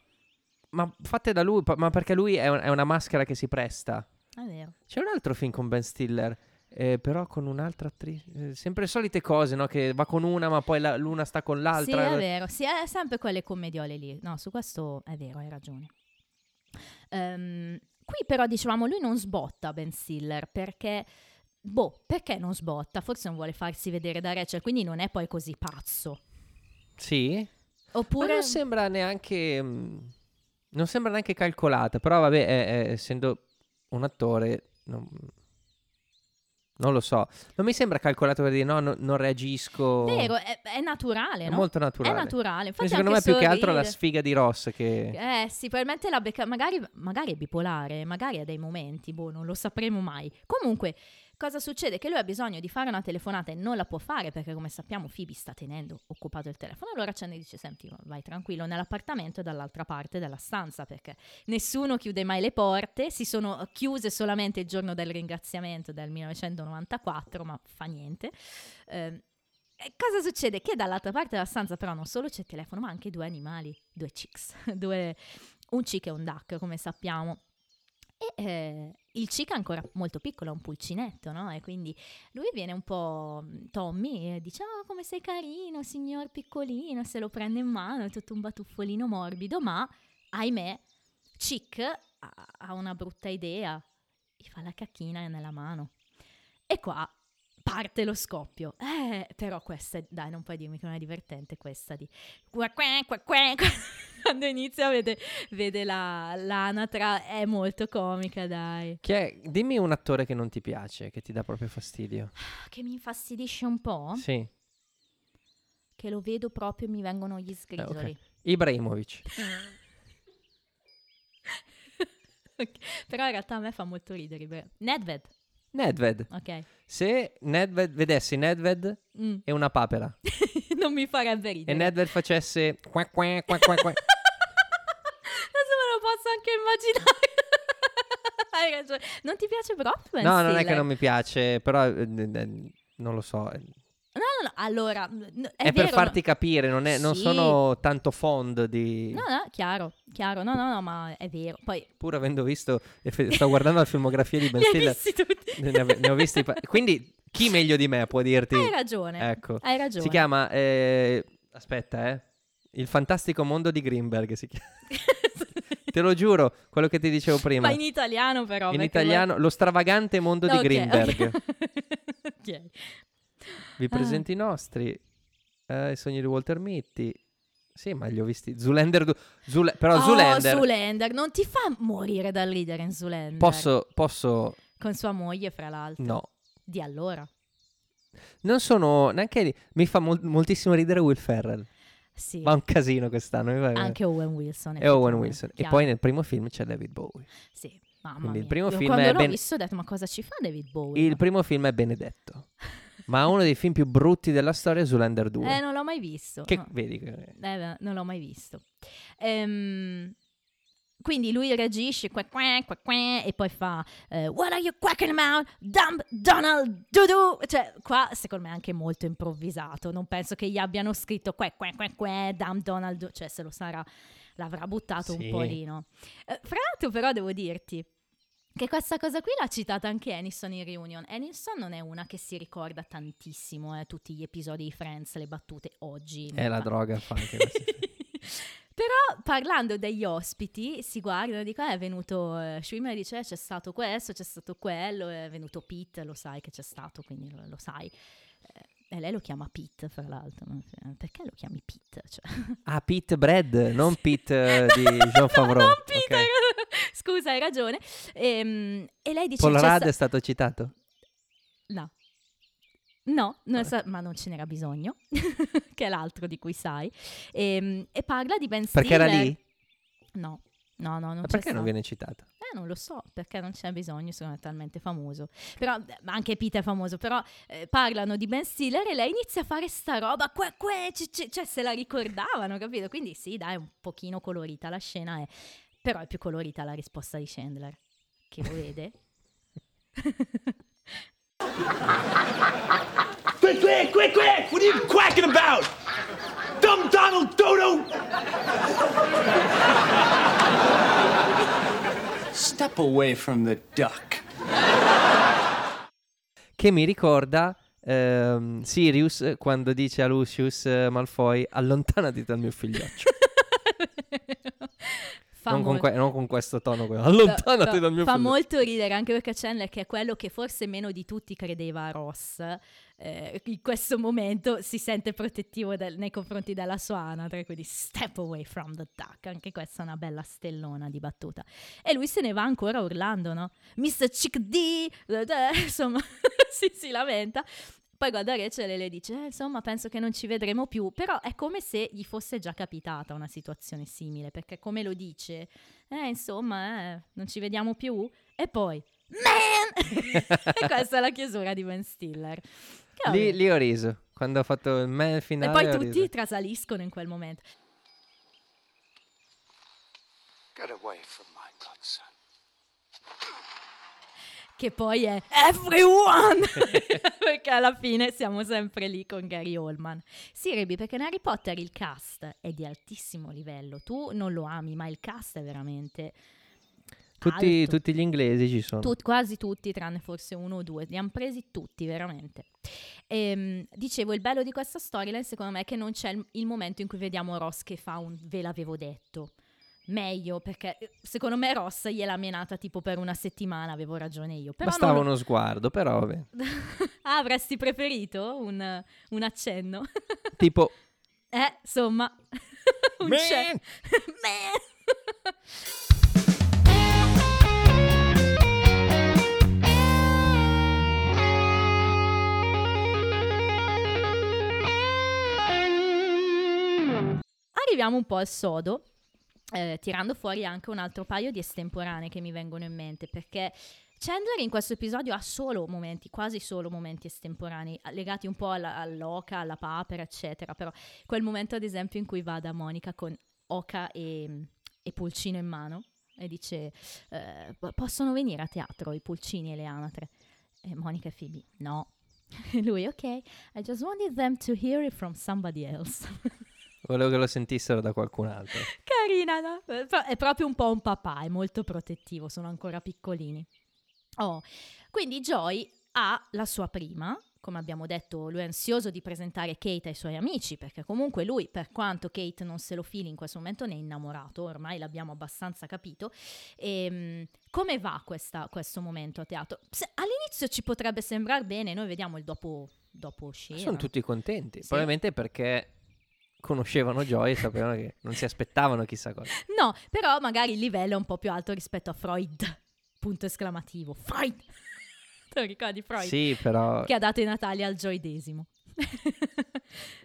Ma fatte da lui, ma perché lui è, un- è una maschera che si presta. È vero. C'è un altro film con Ben Stiller eh, però con un'altra attrice. eh, sempre le solite cose, no? Che va con una, ma poi la- l'una sta con Sì, l'altra. è vero, sì, è sempre quelle commediole lì. No, su questo è vero, hai ragione. Ehm, qui però dicevamo, lui non sbotta Ben Stiller perché... Boh, perché non sbotta? Forse non vuole farsi vedere da Rachel, quindi non è poi così pazzo. Sì. Ma Oppure... non sembra neanche. mm, Non sembra neanche calcolata. Però, vabbè, è- è- essendo un attore. Non, non lo so. Non mi sembra calcolato per dire no, no, non reagisco. Vero, è, è naturale, È no? molto naturale. È naturale. Infatti Secondo me più che altro la sfiga di Ross che. Eh sì, probabilmente la becca, magari, magari è bipolare, magari ha dei momenti, boh, non lo sapremo mai. Comunque, cosa succede? Che lui ha bisogno di fare una telefonata e non la può fare perché, come sappiamo, Phoebe sta tenendo occupato il telefono. Allora Chandler dice, senti, vai tranquillo nell'appartamento e dall'altra parte della stanza perché nessuno chiude mai le porte, si sono chiuse solamente il giorno del ringraziamento del 1994, ma fa niente. Ehm, e cosa succede? Che dall'altra parte della stanza però non solo c'è il telefono, ma anche due animali, due chicks, <laughs> due, un chick e un duck, come sappiamo. E eh, il chick è ancora molto piccolo, è un pulcinetto, no? E quindi lui viene un po' mm, Tommy e dice: Oh, come sei carino, signor piccolino, se lo prende in mano, è tutto un batuffolino morbido, ma ahimè, Chick ha, ha una brutta idea, gli fa la cacchina nella mano. E qua parte lo scoppio. Eh, però questa, dai, non puoi dirmi che non è divertente questa di... qua, qua, qua, qua. <laughs> Quando inizia vede, vede la, l'anatra, è molto comica, dai. È- Dimmi un attore che non ti piace, che ti dà proprio fastidio. <sighs> Che mi infastidisce un po', Sì. che lo vedo proprio e mi vengono gli Eh, sgrisoli. ok. Ibrahimovic. <laughs> Ok, Però in realtà a me fa molto ridere. Nedved, Nedved. ok. Se Nedved vedessi Nedved Mm. e una papera <laughs> non mi farebbe e ridere. Nedved facesse qua qua qua qua qua. <laughs> Adesso me lo posso anche immaginare. <laughs> Hai ragione. Non ti piace? Ben No, non è che non mi piace, però eh, eh, non lo so. eh, No, no, no. Allora, n- è, È, per vero, farti capire, non, è- non Sì. sono tanto fond di... No, no, chiaro, chiaro. No, no, no, ma è vero. Poi Pur avendo visto, sto guardando la filmografia di <laughs> Ben Stiller, ne, ave- ne ho visti... pa- Quindi chi meglio di me può dirti... Hai ragione. Ecco. Hai ragione. Si chiama... eh, aspetta, eh. Il fantastico mondo di Greenberg si chiama. <laughs> Te lo giuro, quello che ti dicevo prima. Ma in italiano però. In italiano, lo stravagante mondo voi- di Ok, Greenberg. ok. <laughs> Ok. Vi presento i nostri. eh, I sogni di Walter Mitty. Sì, ma li ho visti. Zulander. du- Zule- però Oh, Zulander. Zoolander, non ti fa morire dal ridere in Zoolander. Posso, posso. Con sua moglie, fra l'altro. No. Di allora. Non sono neanche lì. Mi fa mol- moltissimo ridere Will Ferrell. Sì. Va un casino quest'anno. Anche Owen Wilson. E Owen Wilson. E chiaro. poi nel primo film c'è David Bowie. Sì, mamma Quindi il mia. primo Io film quando è l'ho ben- visto ho detto, ma cosa ci fa David Bowie? Il primo film è Benedetto. <laughs> ma uno dei film più brutti della storia è Zoolander 2. Eh, non l'ho mai visto. che no. vedi? che- Eh, non l'ho mai visto. Ehm, quindi lui reagisce qua, qua, qua, qua, e poi fa eh, What are you quacking about? Dumb Donald Dudu. Cioè, qua secondo me è anche molto improvvisato. Non penso che gli abbiano scritto qua, qua, qua, qua, Dumb Donald Dudu. Cioè, se lo sarà, l'avrà buttato Sì. un po' lì, no? Eh, fra l'altro, però, devo dirti. Che questa cosa qui l'ha citata anche Aniston in Reunion. Aniston non è una che si ricorda tantissimo eh, tutti gli episodi di Friends, le battute oggi. È la Fa- droga fa anche questo. <laughs> Però parlando degli ospiti, si guardano e dicono: "Eh, È venuto eh, Schwimmer dice: "Eh, C'è stato questo, c'è stato quello, è venuto Pete, lo sai che c'è stato, quindi lo, lo sai. Eh, e lei lo chiama Pete, fra l'altro. no? Cioè, Perché lo chiami Pete? Cioè... Ah, Pete Bread, non Pete eh, <laughs> di Jean Favreau. non Pete, ok. <laughs> scusa, hai ragione. Ehm, e lei dice: Paul "C'è Rudd sta- è stato citato? No. No, non sa- ma non ce n'era bisogno, <laughs> che è l'altro di cui sai. Ehm, E, parla di Ben Stiller. Perché era lì? No, no, no, non Ma c'è perché stato. non viene citato? Eh, non lo so, perché non c'è bisogno, secondo me è talmente famoso. Però, eh, ma anche Pete è famoso, però eh, parlano di Ben Stiller e lei inizia a fare sta roba, que, que, c- c- cioè se la ricordavano, capito? Quindi sì, dai, è un pochino colorita la scena, è, però è più colorita la risposta di Chandler, che lo vede. Quick, quick, quick, quick! What are you quacking about? Dumb Donald Dodo! Step away from the duck. che mi ricorda ehm, Sirius quando dice a Lucius eh, Malfoy allontanati dal mio figlioccio. <laughs> Fa non, con que- non con questo tono, quello, allontanati Fa- dal mio Fa figlioccio. molto ridere anche perché Chandler, che è quello che forse meno di tutti credeva a Ross, eh, in questo momento si sente protettivo del- nei confronti della sua anatre, quindi step away from the duck. Anche questa è una bella stellona di battuta. E lui se ne va ancora urlando, no? Mr. Chick D! <laughs> Insomma, <laughs> si, si lamenta. Poi guarda Rachel e le dice, "Eh, insomma, penso che non ci vedremo più, però è come se gli fosse già capitata una situazione simile, perché come lo dice, eh, insomma, eh, non ci vediamo più, e poi, man! <laughs> e questa è la chiusura di Ben Stiller. Lì, lì ho riso, quando ho fatto il me e finale poi ho tutti riso. trasaliscono in quel momento. Get away from my godson. Che poi è everyone! <laughs> perché alla fine siamo sempre lì con Gary Oldman. Sì, Rebi, perché in Harry Potter il cast è di altissimo livello. Tu non lo ami, ma il cast è veramente Tutti, tutti gli inglesi ci sono. Tut- quasi tutti, tranne forse uno o due. Li hanno presi tutti, veramente. Ehm, dicevo, il bello di questa storyline, secondo me, è che non c'è il, il momento in cui vediamo Ross che fa un ve l'avevo detto. Meglio, perché eh, secondo me Ross gliel'ha menata tipo per una settimana, avevo ragione io. Però Bastava non uno sguardo, però <laughs> ah, avresti preferito un, un accenno? <laughs> Tipo, eh, insomma, <laughs> un c'è. Arriviamo un po' al sodo, eh, tirando fuori anche un altro paio di estemporanee che mi vengono in mente, perché Chandler in questo episodio ha solo momenti, quasi solo momenti estemporanei, legati un po' alla, all'oca, alla papera, eccetera, però quel momento ad esempio in cui va da Monica con oca e, e pulcino in mano e dice eh, "Po- possono venire a teatro i pulcini e le anatre? E Monica e Phoebe no. <laughs> Lui ok, I just wanted them to hear it from somebody else. <laughs> volevo che lo sentissero da qualcun altro. <laughs> Carina, no? Eh, È proprio un po' un papà, è molto protettivo, sono ancora piccolini. Oh, quindi Joy ha la sua prima, come abbiamo detto, lui è ansioso di presentare Kate ai suoi amici, perché comunque lui, per quanto Kate non se lo fili in questo momento, ne è innamorato, ormai l'abbiamo abbastanza capito. Ehm, come va questa- questo momento a teatro? Se- all'inizio ci potrebbe sembrare bene, noi vediamo il dopo, dopo scena. Sono tutti contenti, Sì. probabilmente perché conoscevano Joy e sapevano che non si aspettavano chissà cosa. <laughs> No, però magari il livello è un po' più alto rispetto a Freud. Punto esclamativo. Freud! <laughs> Te lo ricordi Freud? Sì, però Che ha dato i Natali al gioidesimo. <laughs>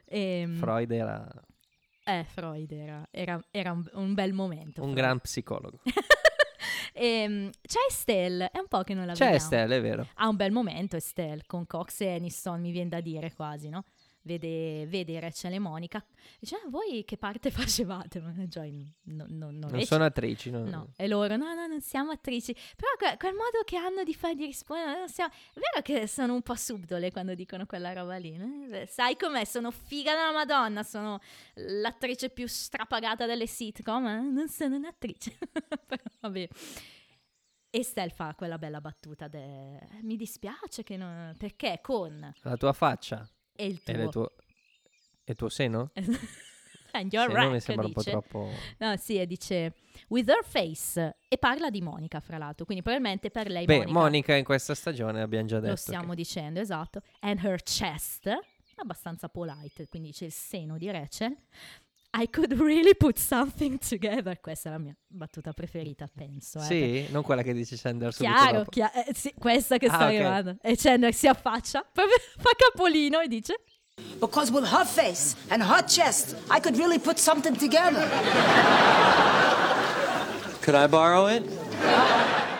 Ehm, Freud era eh, Freud era, era- era un, un bel momento. un Freud. gran psicologo. Ehm, c'è Estelle, è un po' che non la C'è vediamo. Estelle, è vero. Ha un bel momento Estelle, con Cox e Aniston, mi viene da dire quasi, no? Vede, vede Rachel e Monica. Dice, "Ah, voi che parte <laughs> facevate? Joy no- no- non Non sono attrici, no. No, e loro, no, no, non siamo attrici. Però que- quel modo che hanno di fare di rispondere, non siamo... è vero che sono un po' subdole quando dicono quella roba lì. no? Sai com'è? Sono figa della Madonna, sono l'attrice più strapagata delle sitcom, eh? non sono un'attrice. <laughs> Però vabbè. Estelle fa quella bella battuta de... Mi dispiace che non... Perché con... La tua faccia E il tuo... il tuo, e il tuo seno? <laughs> And you're Seno right, mi sembra un po' dice. troppo... No, sì, e dice with her face e parla di Monica, fra l'altro, quindi probabilmente per lei Beh, Monica, Monica in questa stagione abbiamo già detto. lo stiamo che- dicendo, esatto, and her chest, abbastanza polite, quindi dice il seno di Rachel. I could really put something together. Questa è la mia battuta preferita, penso. eh, Sì, non quella che dice Chandler subito Chiaro, dopo. chia- eh, sì, questa che Ah, sta ok. arrivando. E Chandler si affaccia, <laughs> fa capolino e dice Because with her face and her chest, I could really put something together. Could I borrow it? <laughs>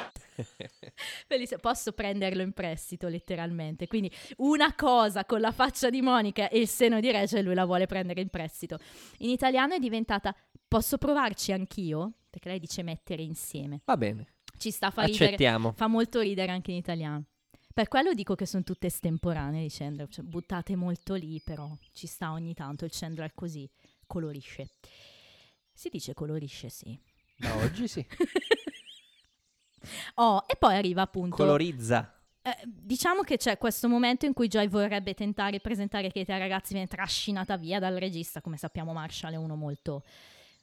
Bellissimo, posso prenderlo in prestito letteralmente. Quindi una cosa con la faccia di Monica e il seno di Rachel, lui la vuole prendere in prestito. In italiano è diventata posso provarci anch'io? Perché lei dice mettere insieme. Va bene, Ci sta fa ridere. accettiamo. Fa molto ridere anche in italiano. Per quello dico che sono tutte estemporanee di Chandler, cioè, buttate molto lì, però ci sta ogni tanto il Chandler così, colorisce. Si dice colorisce, sì. Da oggi sì. <laughs> Oh, e poi arriva appunto... Colorizza. Eh, diciamo che c'è questo momento in cui Joy vorrebbe tentare di presentare Kate ai ragazzi, viene trascinata via dal regista. Come sappiamo, Marshall è uno molto,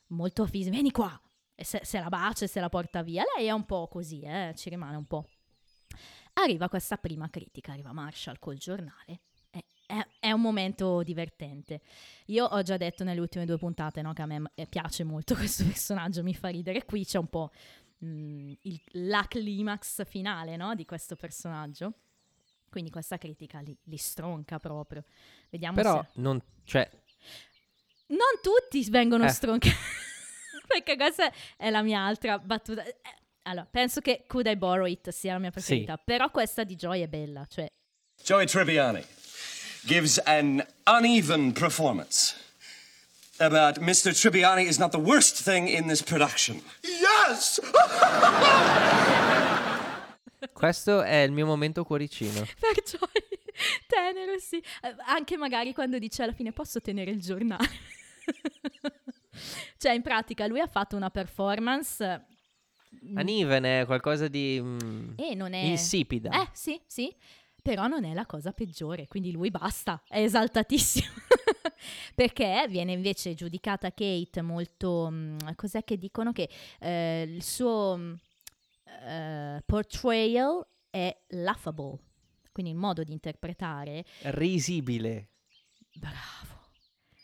molto fisico. Vieni qua! E se, se la bacia e se la porta via. Lei è un po' così, eh, ci rimane un po'. Arriva questa prima critica, arriva Marshall col giornale. È, è- è un momento divertente. Io ho già detto nelle ultime due puntate no, che a me piace molto <laughs> questo personaggio, mi fa ridere. Qui c'è un po' mm, il- la climax finale no, di questo personaggio. Quindi questa critica li, li stronca proprio. Vediamo Però se... non, cioè, Non tutti vengono Eh. stroncati. <laughs> Perché questa è la mia altra battuta. Eh, Allora, penso che Could I Borrow It sia la mia preferita. Però questa di Joy è bella. Cioè, Joey Tribbiani gives an uneven performance about Mr. Tribbiani is not the worst thing in this production. Yes! <laughs> questo è il mio momento cuoricino. <laughs> per Joy, tenero, sì. Eh, Anche magari quando dice alla fine posso tenere il giornale. <laughs> cioè, in pratica, lui ha fatto una performance... mm, Uneven è qualcosa di mm, E non è... insipida. Eh, sì, sì. Però non è la cosa peggiore, quindi lui basta, è esaltatissimo. Perché viene invece giudicata Kate molto... mm, cos'è che dicono? Che eh, il suo mm, eh, portrayal è laughable. Quindi il modo di interpretare Risibile. Bravo.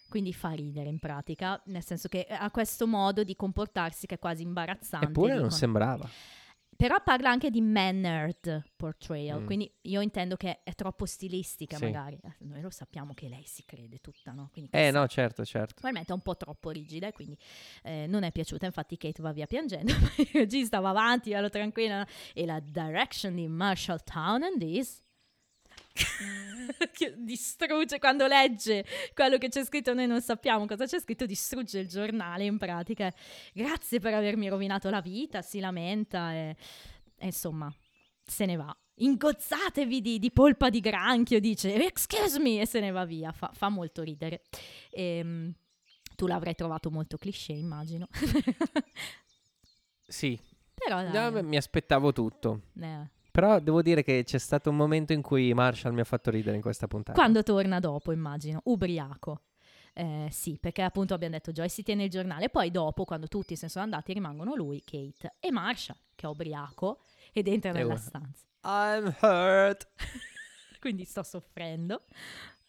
Quindi fa ridere in pratica, nel senso che ha questo modo di comportarsi che è quasi imbarazzante. Eppure non dicono. sembrava. Però parla anche di mannered portrayal, Mm. quindi io intendo che è troppo stilistica Sì. magari. Eh, Noi lo sappiamo che lei si crede tutta, no? Quindi Eh no, certo, certo. Probabilmente è un po' troppo rigida e quindi eh, non è piaciuta. Infatti Kate va via piangendo, <laughs> il regista va avanti, va tranquilla. E la direction di Marshall Townend is... <laughs> che distrugge quando legge quello che c'è scritto noi non sappiamo cosa c'è scritto distrugge il giornale in pratica. Grazie per avermi rovinato la vita si lamenta e, e insomma se ne va. Ingozzatevi di, di polpa di granchio dice. Excuse me e se ne va via. Fa, fa molto ridere. Ehm, tu l'avrai trovato molto cliché immagino. <laughs> Sì, però dai, già mi aspettavo tutto. eh. Però devo dire che c'è stato un momento in cui Marshall mi ha fatto ridere in questa puntata. Quando torna dopo, immagino, ubriaco. Eh, sì, perché appunto abbiamo detto Joy si tiene il giornale, poi dopo, quando tutti se ne sono andati, rimangono lui, Kate e Marshall, che è ubriaco, ed entra nella ora- stanza. I'm hurt. <laughs> Quindi sto soffrendo.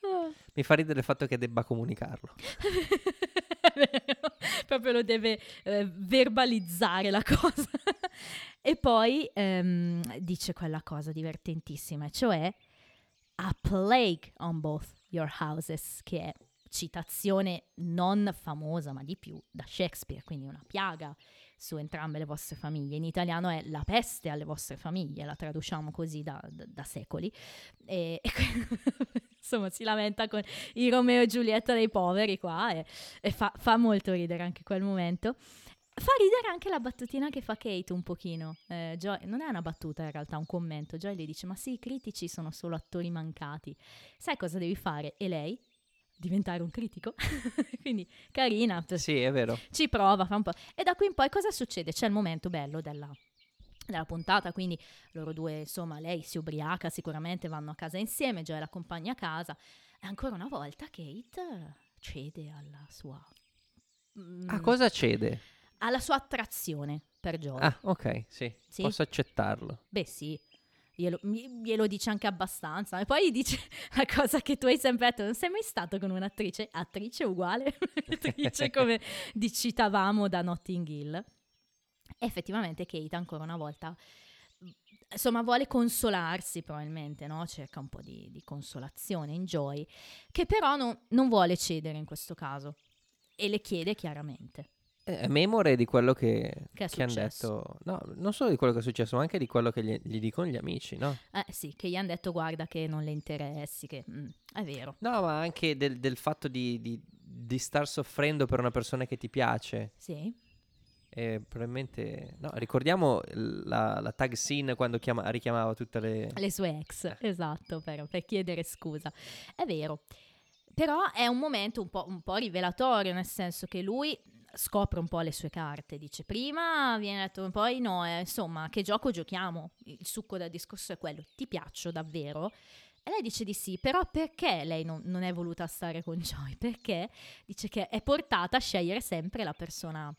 Ah. Mi fa ridere il fatto che debba comunicarlo. <laughs> Proprio lo deve eh, verbalizzare la cosa. E poi ehm, dice quella cosa divertentissima, cioè a plague on both your houses, che è citazione non famosa ma di più da Shakespeare, quindi una piaga su entrambe le vostre famiglie. In italiano è la peste alle vostre famiglie, la traduciamo così da, da- da secoli. E, <laughs> e insomma si lamenta con i Romeo e Giulietta dei poveri qua e, e fa, fa molto ridere anche quel momento. Fa ridere anche la battutina che fa Kate un pochino. Eh, Joy- non è una battuta in realtà, un commento. Joy le dice: Ma sì, i critici sono solo attori mancati. Sai cosa devi fare? E lei? Diventare un critico? <laughs> Quindi carina, Sì, è vero. ci prova, fa un po'. E da qui in poi cosa succede? C'è il momento bello della, della puntata, quindi loro due, insomma, lei si ubriaca sicuramente, vanno a casa insieme, Joy l'accompagna a casa. E ancora una volta Kate cede alla sua... mm, A cosa cede? Alla sua attrazione per Joy. Ah, ok, sì. Sì? Posso accettarlo. Beh sì, glielo, glielo dice anche abbastanza. E poi dice <laughs> la cosa che tu hai sempre detto, non sei mai stato con un'attrice? Attrice uguale, <laughs> attrice come <laughs> citavamo da Notting Hill. E effettivamente Kate ancora una volta, insomma, vuole consolarsi probabilmente, no? Cerca un po' di, di consolazione in Joy, che però no- non vuole cedere in questo caso. E le chiede chiaramente. È memore di quello che, Che è hanno detto. No, non solo di quello che è successo, ma anche di quello che gli, gli dicono gli amici, no? Eh sì, che gli hanno detto guarda che non le interessi, che mm, è vero. No, ma anche del, del fatto di, di, di star soffrendo per una persona che ti piace. Sì. E probabilmente. No, ricordiamo la, la tag scene quando chiama- richiamava tutte le. Le sue ex, esatto, per, per chiedere scusa. È vero. Però è un momento un po', un po' rivelatorio, nel senso che lui scopre un po' le sue carte, dice prima viene detto poi no, eh, insomma che gioco giochiamo? Il succo del discorso è quello, ti piaccio davvero? E lei dice di sì, però perché lei non, non è voluta stare con Joy? Perché dice che è portata a scegliere sempre la persona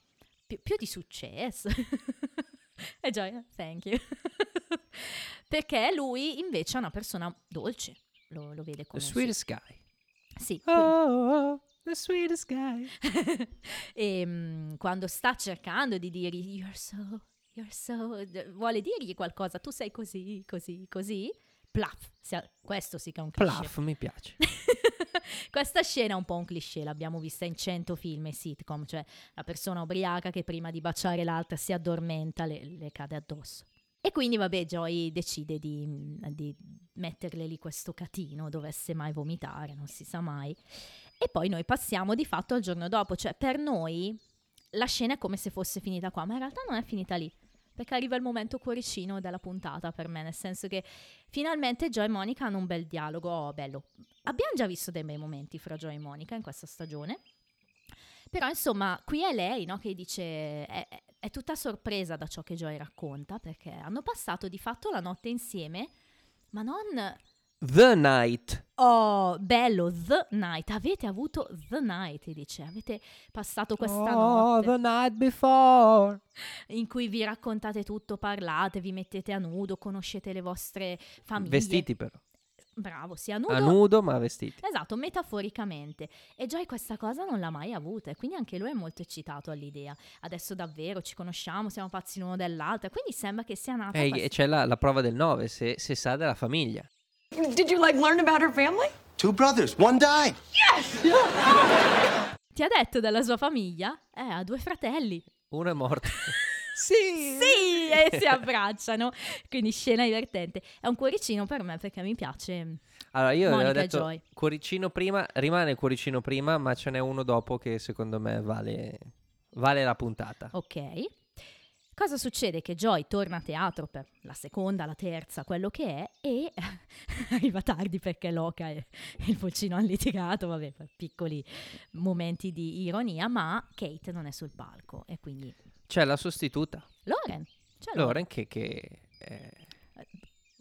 più, più di successo. <laughs> e Joy, thank you. <laughs> perché lui invece è una persona dolce, lo, lo vede The come... sweetest guy. Sì, Oh, oh, oh, the sweetest guy. <laughs> e mm, quando sta cercando di dirgli you're so, you're so, vuole dirgli qualcosa, tu sei così, così, così, plaf, questo sì che è un cliché. Pluff, mi piace. <laughs> Questa scena è un po' un cliché, l'abbiamo vista in cento film e sitcom, cioè la persona ubriaca che prima di baciare l'altra si addormenta, le, le cade addosso. E quindi vabbè, Joy decide di, di metterle lì questo catino, dovesse mai vomitare, non si sa mai. E poi noi passiamo di fatto al giorno dopo, cioè per noi la scena è come se fosse finita qua, ma in realtà non è finita lì. Perché arriva il momento cuoricino della puntata per me, nel senso che finalmente Joy e Monica hanno un bel dialogo, oh, bello. Abbiamo già visto dei bei momenti fra Joy e Monica in questa stagione. Però insomma, qui è lei no, che dice, è, è- è tutta sorpresa da ciò che Joy racconta, perché hanno passato di fatto la notte insieme, ma non The night. Oh, bello, the night. Avete avuto the night, dice. Avete passato questa Oh, notte the night before. in cui vi raccontate tutto, parlate, vi mettete a nudo, conoscete le vostre famiglie. Vestiti però. Bravo, sia nudo. A nudo, ma vestiti. Esatto, metaforicamente. E Joy questa cosa non l'ha mai avuta e quindi anche lui è molto eccitato all'idea. Adesso davvero ci conosciamo, siamo pazzi l'uno dell'altro. Quindi sembra che sia nata E questa- c'è la, la prova del 9, se, se sa della famiglia. Did you like learn about her family? Two brothers, one died. Ti ha detto della sua famiglia? Eh, ha due fratelli. Uno è morto. <laughs> Sì, e si abbracciano. Quindi scena divertente. È un cuoricino per me perché mi piace. Allora, io Monica ho e detto Joy. cuoricino prima, rimane cuoricino prima, ma ce n'è uno dopo che secondo me vale, vale la puntata. Ok. Cosa succede? Che Joy torna a teatro per la seconda, la terza, quello che è, e <laughs> arriva tardi perché Loca e il pulcino hanno litigato, vabbè, per piccoli momenti di ironia, ma Kate non è sul palco e quindi C'è la sostituta, Lauren, cioè Lauren, che, che è-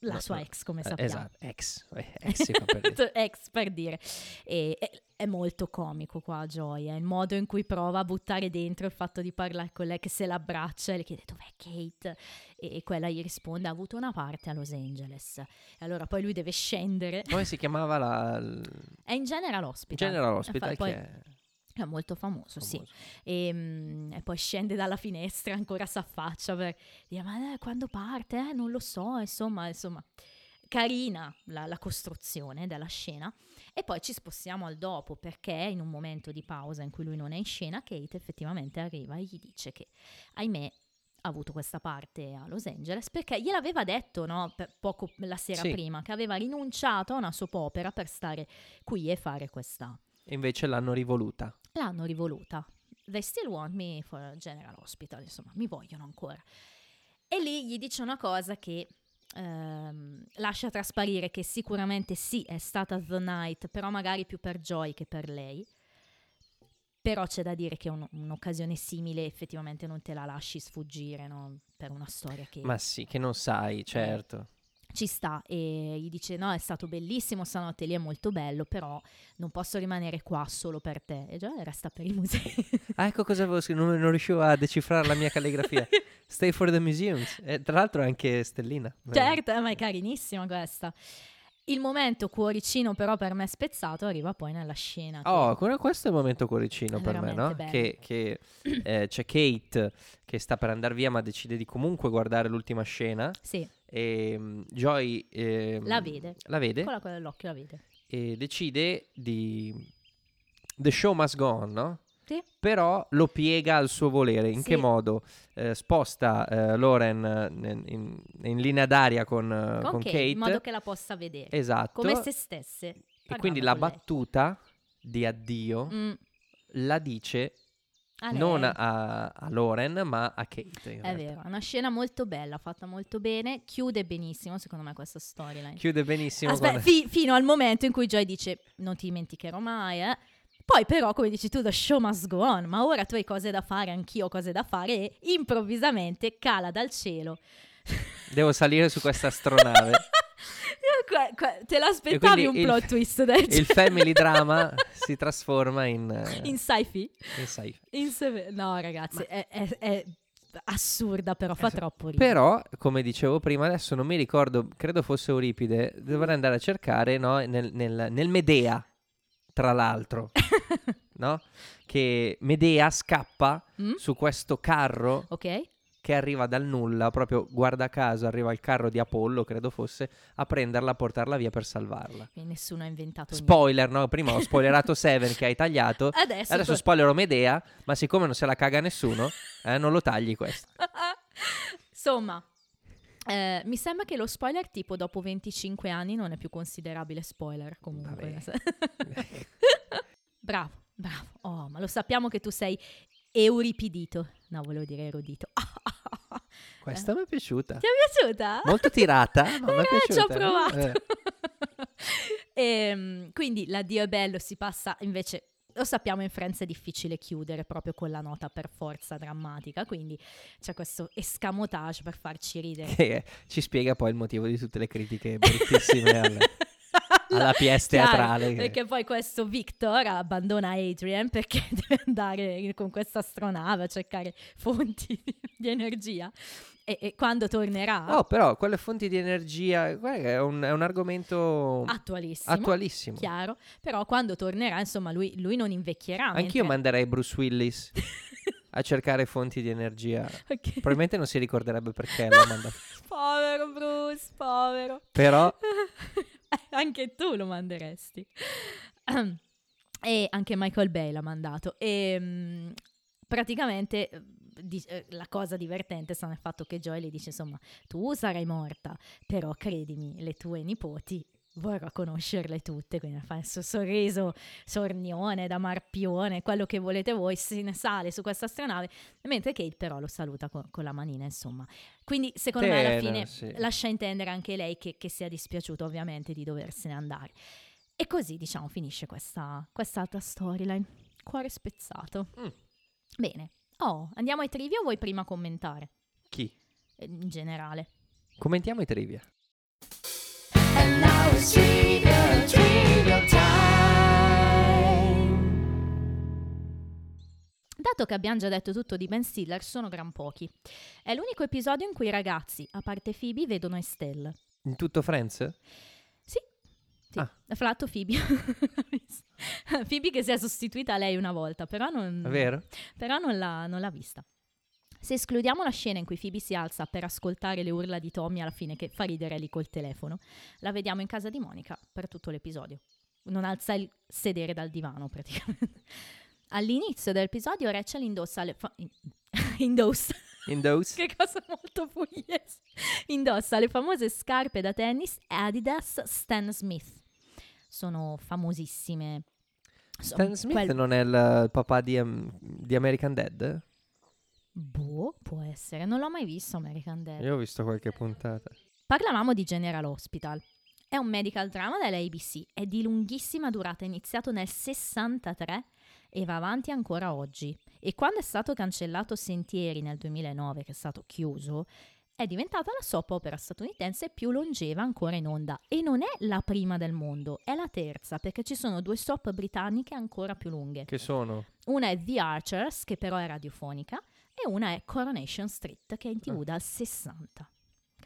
la no, sua ex, come eh, sappiamo. Esatto, ex. eh, ex per dire. <laughs> ex per dire. E, e- è molto comico qua Gioia, il modo in cui prova a buttare dentro il fatto di parlare con lei che se l'abbraccia e le chiede dov'è Kate e, e quella gli risponde ha avuto una parte a Los Angeles. E allora poi lui deve scendere. Come si chiamava la... È in General Hospital. General Hospital, Fa- poi- che è È molto famoso, sì. famoso. E, e poi scende dalla finestra, ancora s'affaccia per dire: Ma eh, quando parte? Eh, non lo so. Insomma, insomma, carina la, la costruzione della scena. E poi ci spostiamo al dopo perché in un momento di pausa in cui lui non è in scena, Kate effettivamente arriva e gli dice che, ahimè, ha avuto questa parte a Los Angeles perché gliel'aveva detto no, poco la sera Sì. prima che aveva rinunciato a una soap opera per stare qui e fare questa E invece l'hanno rivoluta. l'hanno rivoluta. They still want me for General Hospital, insomma, mi vogliono ancora. E lì gli dice una cosa che ehm, lascia trasparire che sicuramente sì, è stata The Night, però magari più per Joy che per lei. Però c'è da dire che un- un'occasione simile effettivamente non te la lasci sfuggire, no? Per una storia che Ma sì, che non sai, certo. Ci sta e gli dice no è stato bellissimo stanotte lì è molto bello però non posso rimanere qua solo per te e già resta per i musei Ah, ecco cosa avevo scritto, non, non riuscivo a decifrare la mia calligrafia. <laughs> Stay for the museums. E tra l'altro è anche stellina. certo eh, ma è carinissima questa il momento cuoricino però per me spezzato arriva poi nella scena Oh, que- questo è il momento cuoricino È per me, no? bello. Che, che, <clears throat> eh, c'è Kate che sta per andare via, ma decide di comunque guardare l'ultima scena. sì E mm, Joy ehm, La vede. la vede con la quella dell'occhio la vede e decide di. The show must go on, no? Sì Però lo piega al suo volere. In Sì. che modo? Eh, sposta eh, Loren eh, in, in- in linea d'aria con, eh, con con Kate, Kate. in modo che la possa vedere Esatto. come se stesse e quindi la con battuta di addio lei. Mm, la dice a lei. non a, a Loren, ma a Kate. in è realtà. vero, è una scena molto bella, fatta molto bene, chiude benissimo secondo me questa storyline. Chiude benissimo. Aspetta, con- fi- fino al momento in cui Joy dice non ti dimenticherò mai, eh. Poi però, come dici tu, the show must go on, ma ora tu hai cose da fare, anch'io ho cose da fare e improvvisamente cala dal cielo. Devo salire su questa astronave. <laughs> Qua- qua- te l'aspettavi un quindi il- plot twist del Il family drama <laughs> si trasforma in, eh, in sci-fi? in sci- In seve- no, ragazzi, è, è- è assurda, però fa troppo ridere. Però, come dicevo prima, adesso non mi ricordo, credo fosse Euripide, dovrei andare a cercare no, nel, nel- nel Medea, tra l'altro, <laughs> no? Che Medea scappa Mm? su questo carro Ok? che arriva dal nulla, proprio guarda caso arriva il carro di Apollo, credo fosse, a prenderla, a portarla via per salvarla. Quindi nessuno ha inventato niente. Spoiler, no? Prima ho <laughs> spoilerato Seven che hai tagliato. Adesso, Adesso spoilerò Medea, ma siccome non se la caga nessuno, eh, non lo tagli questo. <laughs> Insomma, eh, mi sembra che lo spoiler tipo dopo 25 anni non è più considerabile spoiler comunque. <laughs> bravo, bravo. Oh, ma lo sappiamo che tu sei euripidito. No, volevo dire erudito. <laughs> Questa mi è piaciuta. Ti è piaciuta? Molto tirata, <laughs> ma mi è Eh, ci ho piaciuta. provato. Eh. Ehm, quindi l'addio è bello, si passa invece. Lo sappiamo in Friends è difficile chiudere proprio con la nota per forza drammatica, quindi c'è questo escamotage per farci ridere. Che ci spiega poi il motivo di tutte le critiche bruttissime <laughs> alla pièce Chiaro, teatrale. Perché poi questo Victor abbandona Adrian perché <laughs> deve andare con questa astronave a cercare fonti di energia. E, e quando tornerà, Oh, però quelle fonti di energia, è un, è un argomento attualissimo, attualissimo. chiaro, però quando tornerà, insomma, lui, lui non invecchierà. Anch'io mentre- manderei Bruce Willis <laughs> a cercare fonti di energia. Ok. Probabilmente non si ricorderebbe perché <laughs> l'ha mandato. Povero Bruce, povero. Però <laughs> anche tu lo manderesti. <clears throat> e anche Michael Bay l'ha mandato. E mm, praticamente di- eh, la cosa divertente sta nel fatto che Joy le dice: Insomma, tu sarai morta, però credimi, le tue nipoti. Vorrò conoscerle tutte, quindi fa il suo sorriso sornione da marpione, quello che volete voi, se ne sale su questa astronave, mentre Kate però lo saluta co- con la manina, insomma. Quindi secondo me alla fine sì. lascia intendere anche lei che, che sia dispiaciuta ovviamente di doversene andare. E così diciamo finisce questa quest'altra storyline. Cuore spezzato. Mm. Bene. Oh, andiamo ai trivia o vuoi prima commentare? chi? Eh, In generale. Commentiamo i trivia. Dato che abbiamo già detto tutto di Ben Stiller, sono gran pochi. È l'unico episodio in cui i ragazzi, a parte Phoebe, vedono Estelle. In tutto Friends? Sì. Ah. Fra l'altro Phoebe. <laughs> Phoebe che si è sostituita a lei una volta, però non... Però non l'ha, non l'ha vista. Se escludiamo la scena in cui Phoebe si alza per ascoltare le urla di Tommy alla fine che fa ridere lì col telefono, la vediamo in casa di Monica per tutto l'episodio. Non alza il sedere dal divano praticamente. <laughs> All'inizio dell'episodio Rachel indossa le fa- in- <laughs> indossa In those? che cosa molto pugliese. Indossa le famose scarpe da tennis Adidas Stan Smith. Sono famosissime. Sono Stan Smith quel- non è il papà di, um, di American Dad? Boh, può essere. Non l'ho mai visto American Dad. Io ho visto qualche puntata. Parlavamo di General Hospital. È un medical drama dell'ABC, è di lunghissima durata, è iniziato nel 63 e va avanti ancora oggi. E quando è stato cancellato Sentieri nel 2009, che è stato chiuso, è diventata la soap opera statunitense più longeva ancora in onda. E non è la prima del mondo, è la terza, perché ci sono due soap britanniche ancora più lunghe. Che sono? Una è The Archers, che però è radiofonica, e una è Coronation Street, che è in tv dal 60.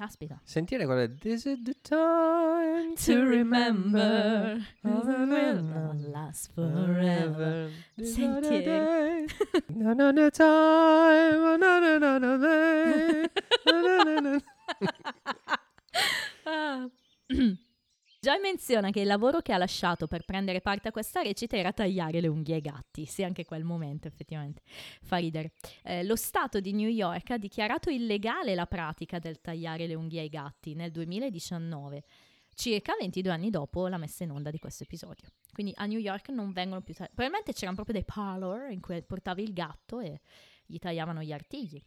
Caspita. Sentire quella This is the time to remember will not last forever. Sentieri. No, no, no time. No, no, no, no, day. <laughs> No, no, no, no. Ah. <clears throat> Joy menziona che il lavoro che ha lasciato per prendere parte a questa recita era tagliare le unghie ai gatti. Sì, anche quel momento effettivamente fa ridere. Eh, lo Stato di New York ha dichiarato illegale la pratica del tagliare le unghie ai gatti nel 2019, circa 22 anni dopo la messa in onda di questo episodio. Quindi a New York non vengono più tagliati. Probabilmente c'erano proprio dei parlor in cui portavi il gatto e gli tagliavano gli artigli.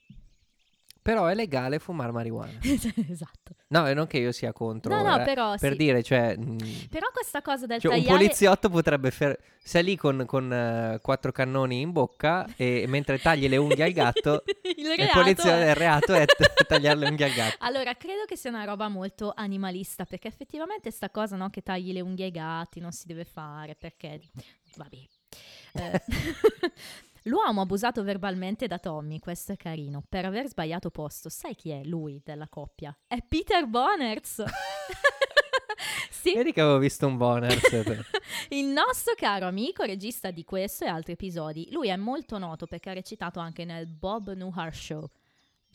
Però è legale fumare marijuana. <laughs> esatto. No, e non che io sia contro. No, no, eh, però Per sì. dire, cioè... mh, Però questa cosa del cioè, un tagliare... poliziotto potrebbe... fer- sei lì con, con, eh, quattro cannoni in bocca e mentre tagli le unghie al gatto... <laughs> il il reato poliziotto, è- il reato è t- <laughs> tagliare le unghie al gatto. Allora, credo che sia una roba molto animalista, perché effettivamente sta cosa, no, che tagli le unghie ai gatti non si deve fare, perché... Vabbè. Eh, L'uomo abusato verbalmente da Tommy, questo è carino, per aver sbagliato posto. Sai chi è lui della coppia? È Peter Boners. <laughs> sì, Vedi che avevo visto un bonus. <laughs> il nostro caro amico regista di questo e altri episodi. Lui è molto noto perché ha recitato anche nel Bob Newhart Show.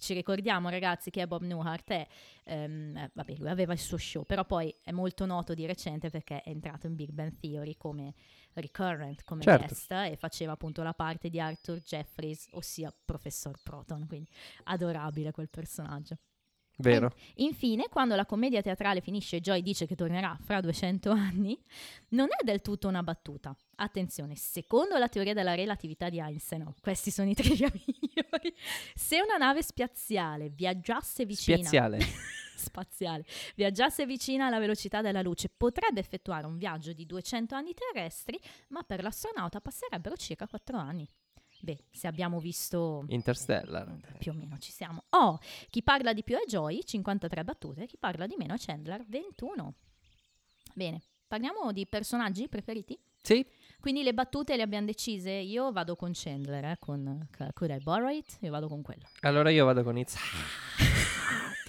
Ci ricordiamo ragazzi che è Bob Newhart è, ehm, eh, vabbè lui aveva il suo show, però poi è molto noto di recente perché è entrato in Big Bang Theory come recurrent, come Certo. guest e faceva appunto la parte di Arthur Jeffries, ossia Professor Proton, quindi adorabile quel personaggio. Vero? Infine, quando la commedia teatrale finisce e Joy dice che tornerà fra 200 anni, non è del tutto una battuta. Attenzione, secondo la teoria della relatività di Einstein, questi sono i trivia <laughs> migliori, se una nave spaziale viaggiasse vicina... Spiaziale. <laughs> spaziale, viaggiasse vicina alla velocità della luce, potrebbe effettuare un viaggio di 200 anni terrestri, ma per l'astronauta passerebbero circa 4 anni. Beh, se abbiamo visto Interstellar. più o meno ci siamo. Oh, chi parla di più è Joy, 53 battute, chi parla di meno è Chandler, 21. Bene, parliamo di personaggi preferiti? Sì, Quindi le battute le abbiamo decise, io vado con Chandler, eh, con Could I Borrow It? Io vado con quello. allora io vado con It's. <laughs>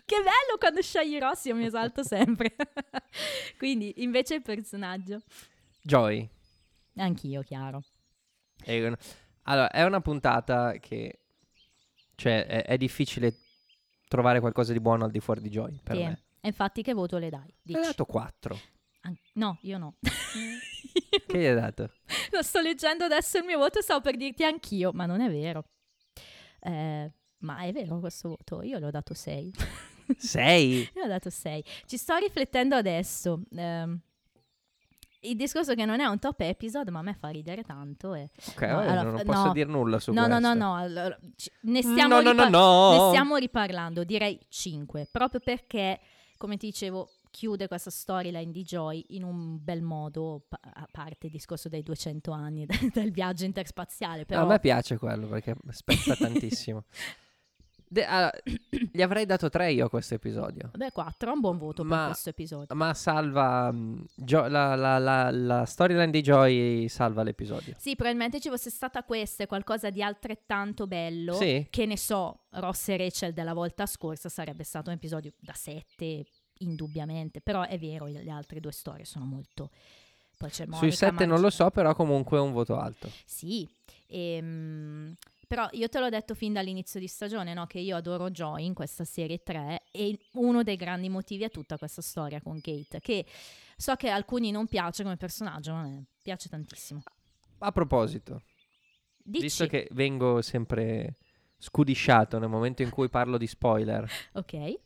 Che bello quando scegli Rossi, io mi esalto sempre. <laughs> Quindi, invece il personaggio. Joy. Anch'io, chiaro. Un- Allora, è una puntata che... Cioè, è, è difficile trovare qualcosa di buono al di fuori di Joy, per Sì. me. E infatti che voto le dai? Dici. dato 4. An- no, io no. <laughs> Che gli hai dato? <laughs> Lo sto leggendo adesso il mio voto stavo per dirti anch'io, ma non è vero. Eh, ma è vero questo voto? Io le ho dato 6. 6? Io ho dato 6. Ci sto riflettendo adesso. ehm, il discorso che non è un top episode, ma a me fa ridere tanto. E... Ok, No, allora, non posso no. dire nulla su No, no, questo. no, no, allora, ci- ne, stiamo No, no, no, no. ne stiamo riparlando, direi 5, proprio perché, come ti dicevo, chiude questa storyline di Joy in un bel modo, pa- a parte il discorso dei 200 anni <laughs> del viaggio interspaziale, però... A me piace quello perché spezza tantissimo. <laughs> De- allora, gli avrei dato 3 io a questo episodio. Beh, 4 è un buon voto Ma- per questo episodio. Ma salva. mh, Gio- la, la- la- la storyline di Joy salva l'episodio. Sì, probabilmente ci fosse stata questa e qualcosa di altrettanto bello. Sì. Che ne so, Ross e Rachel della volta scorsa sarebbe stato un episodio da 7, indubbiamente. Però è vero, le altre due storie sono molto... Poi c'è Monica, Sui 7 non lo so, però comunque è un voto alto. Sì, ehm, però io te l'ho detto fin dall'inizio di stagione, no? Che io adoro Joy in questa serie 3 e uno dei grandi motivi è tutta questa storia con Kate, che so che a alcuni non piace come personaggio, ma a me piace tantissimo. A proposito, Dici, visto che vengo sempre scudisciato nel momento in cui parlo di spoiler, ok.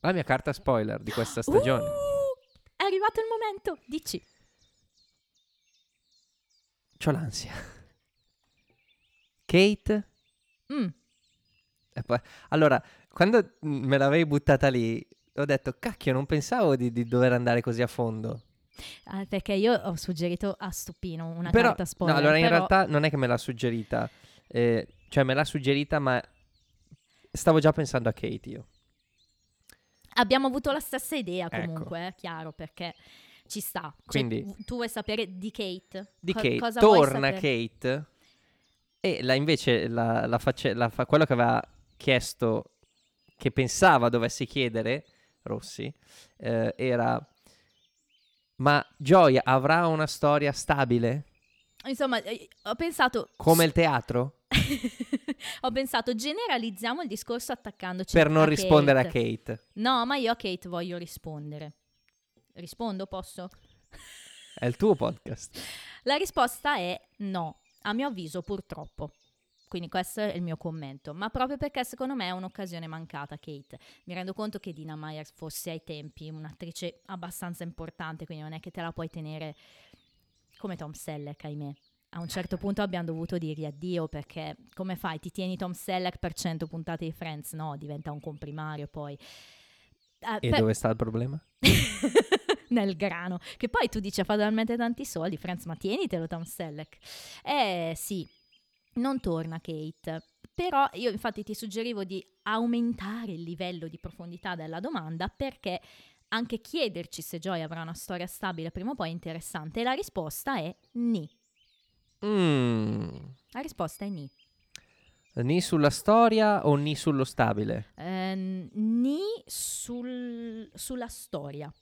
la mia carta spoiler di questa stagione. Uh, è arrivato il momento, dici. C'ho l'ansia. Kate. Mm, e poi- Allora, quando me l'avevi buttata lì, ho detto, cacchio, non pensavo di, di dover andare così a fondo. ah, perché io ho suggerito a Stupino una però, carta spoiler. no, allora in però- realtà non è che me l'ha suggerita, eh, cioè me l'ha suggerita, ma stavo già pensando a Kate io. Abbiamo avuto la stessa idea Ecco. comunque, è chiaro, perché ci sta. Cioè, Quindi- v- tu vuoi sapere di Kate? Di Co- Kate, torna? Kate e la, invece la, la face- quello che aveva chiesto, che pensava dovesse chiedere Rossi, eh, era ma Joy avrà una storia stabile Insomma, eh, ho pensato... come il teatro? <laughs> ho pensato, generalizziamo il discorso attaccandoci Per non a rispondere a Kate. Kate. No, ma io a Kate voglio rispondere. Rispondo, posso? È il tuo podcast. <laughs> La risposta è no, a mio avviso purtroppo. Quindi questo è il mio commento, ma proprio perché secondo me è un'occasione mancata, Kate. Mi rendo conto che Dina Myers fosse ai tempi un'attrice abbastanza importante, quindi non è che te la puoi tenere come Tom Selleck, ahimè. a un certo punto abbiamo dovuto dirgli addio perché come fai? Ti tieni Tom Selleck per 100 puntate di Friends? No, diventa un comprimario poi. Eh, E per- dove sta il problema? <laughs> nel grano. Che poi tu dici ha fatto talmente tanti soldi, Friends, ma tienitelo Tom Selleck. Eh sì, non torna Kate. Però io infatti ti suggerivo di aumentare il livello di profondità della domanda perché anche chiederci se Joy avrà una storia stabile prima o poi è interessante. E la risposta è ni. Mm. La risposta è ni. Ni sulla storia o ni sullo stabile? Ehm, ni sul- sulla storia.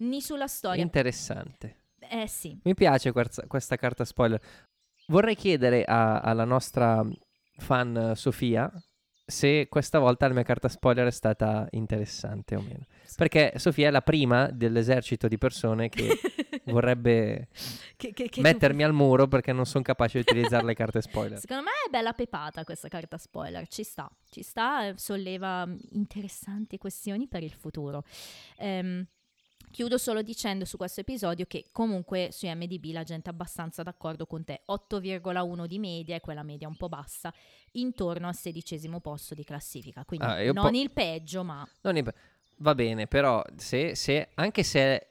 Ni sulla storia. Interessante. eh sì. Mi piace questa, questa carta spoiler. Vorrei chiedere a- alla nostra fan eh, Sofia se questa volta la mia carta spoiler è stata interessante o meno. Perché Sofia è la prima dell'esercito di persone che <laughs> vorrebbe Che- che- che- mettermi <laughs> al muro perché non sono capace di utilizzare le carte spoiler. Secondo me è bella pepata questa carta spoiler, ci sta, ci sta, eh, solleva mm, interessanti questioni per il futuro. Ehm, chiudo solo dicendo su questo episodio che comunque su MDB la gente è abbastanza d'accordo con te, 8,1 di media è quella media un po' bassa, intorno al sedicesimo posto di classifica, quindi Ah, non po- il peggio ma Non è- Va bene, però se, se- anche se è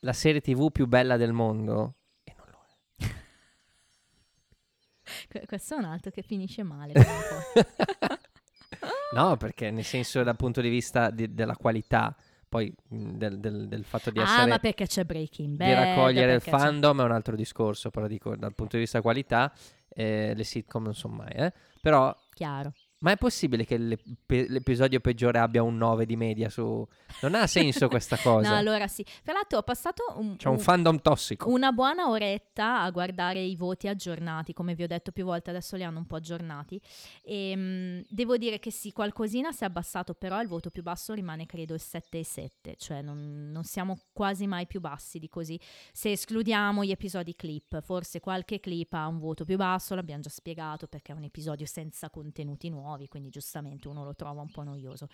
la serie TV più bella del mondo, e non lo è. <laughs> que- questo è un altro che finisce male. <laughs> No, perché nel senso dal punto di vista di- della qualità, poi del, del- del fatto di ah essere ma perché c'è Breaking Bad? di raccogliere il perché c'è- fandom è un altro discorso, però dico dal punto di vista qualità eh, le sitcom non sono mai, eh. Però Chiaro. Ma è possibile che l'ep- l'episodio peggiore abbia un 9 di media su Non ha senso questa <laughs> cosa. No, allora sì. Tra l'altro ho passato un, C'è un un- fandom tossico. una buona oretta a guardare i voti aggiornati, come vi ho detto più volte, adesso li hanno un po' aggiornati. E, mm, devo dire che sì, qualcosina si è abbassato, però il voto più basso rimane credo il 7,7, cioè non, non siamo quasi mai più bassi di così. Se escludiamo gli episodi clip, forse qualche clip ha un voto più basso, l'abbiamo già spiegato perché è un episodio senza contenuti nuovi, quindi giustamente uno lo trova un po' noioso.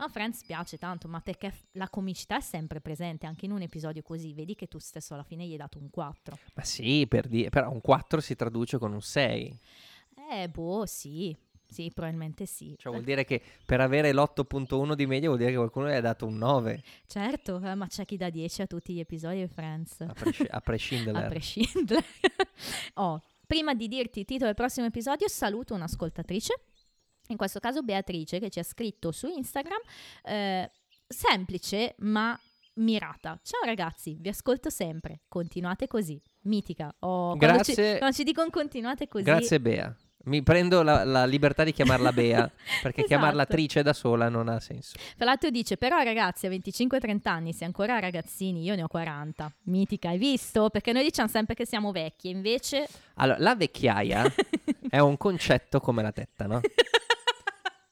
A Friends piace tanto, ma perché la comicità è sempre presente anche in un episodio così. Vedi che tu stesso alla fine gli hai dato un 4. Ma sì, per dire, però un 4 si traduce con un 6. Eh, boh, sì. Sì, probabilmente sì. Cioè vuol dire che per avere l'8.1 di media vuol dire che qualcuno gli ha dato un 9, Certo, eh, ma c'è chi dà 10 a tutti gli episodi di Friends. a, presci- a prescindere. <laughs> A prescindere. <laughs> oh, prima di dirti il titolo del prossimo episodio, saluto un'ascoltatrice. In questo caso Beatrice che ci ha scritto su Instagram. eh, semplice ma mirata. Ciao ragazzi, vi ascolto sempre. Continuate così. Mitica. Oh, quando ci- Grazie. Quando ci, dicono continuate così. Grazie Bea. Mi prendo la, la libertà di chiamarla Bea, <laughs> perché chiamarla Esatto. attrice da sola non ha senso. Tra l'altro dice, però ragazzi a 25-30 anni, se ancora ragazzini, io ne ho 40. Mitica, hai visto? Perché noi diciamo sempre che siamo vecchi, invece... Allora, la vecchiaia <laughs> è un concetto come la tetta, no? <laughs>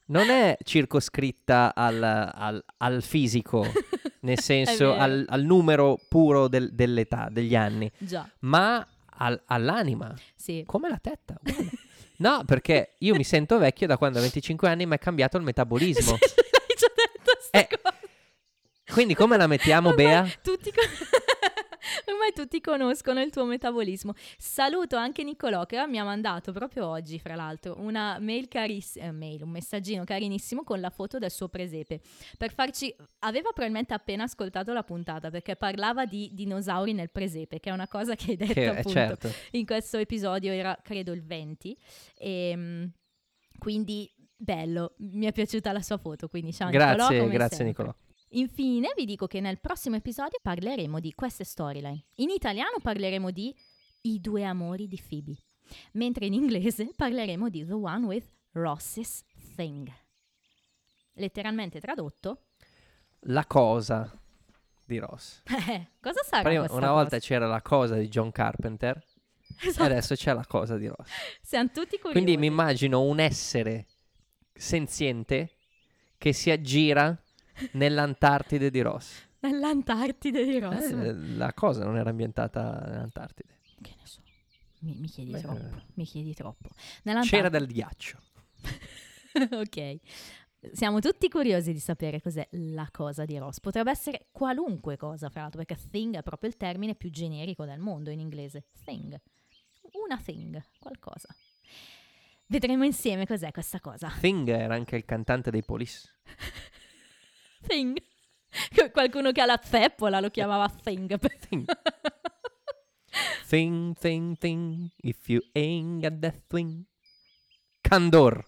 Non è circoscritta al, al- al fisico, <laughs> nel senso al, al numero puro del- dell'età, degli anni, Già, ma al- all'anima, sì. come la tetta. <laughs> No, perché io mi sento vecchio da quando a 25 anni mi è cambiato il metabolismo. <laughs> Hai già detto sta Eh. Quindi come la mettiamo, Ormai Bea? Tutti co- <laughs> Ormai tutti conoscono il tuo metabolismo. Saluto anche Niccolò che mi ha mandato proprio oggi, fra l'altro, una mail carissima, mail, un messaggino carinissimo con la foto del suo presepe. Per farci... Aveva probabilmente appena ascoltato la puntata perché parlava di dinosauri nel presepe, che è una cosa che hai detto Che, eh, appunto certo. in questo episodio, era credo il 20. E, quindi bello, mi è piaciuta la sua foto, quindi ciao Grazie, come grazie sempre. Nicolò. Infine vi dico che nel prossimo episodio parleremo di queste storyline. In italiano parleremo di I due amori di Phoebe, mentre in inglese parleremo di The One with Ross's Thing. Letteralmente tradotto, La cosa di Ross. <laughs> eh, cosa sarà Prima- una cosa? volta c'era la cosa di John Carpenter Esatto. e adesso c'è la cosa di Ross. Siamo tutti curiosi. Quindi mi immagino un essere senziente che si aggira nell'Antartide di Ross. Nell'Antartide di Ross. Eh, la cosa non era ambientata nell'Antartide. Che ne so. Mi, mi chiedi Beh, troppo. Mi chiedi troppo. C'era del ghiaccio. <laughs> ok. Siamo tutti curiosi di sapere cos'è la cosa di Ross. Potrebbe essere qualunque cosa, fra l'altro, perché thing è proprio il termine più generico del mondo in inglese. Thing. una thing, qualcosa. Vedremo insieme cos'è questa cosa. Thing era anche il cantante dei Police. <laughs> Thing. <laughs> Qualcuno che ha la zeppola lo chiamava Thing. Thing. thing, <laughs> thing, thing, if you ain't got that thing. Candor.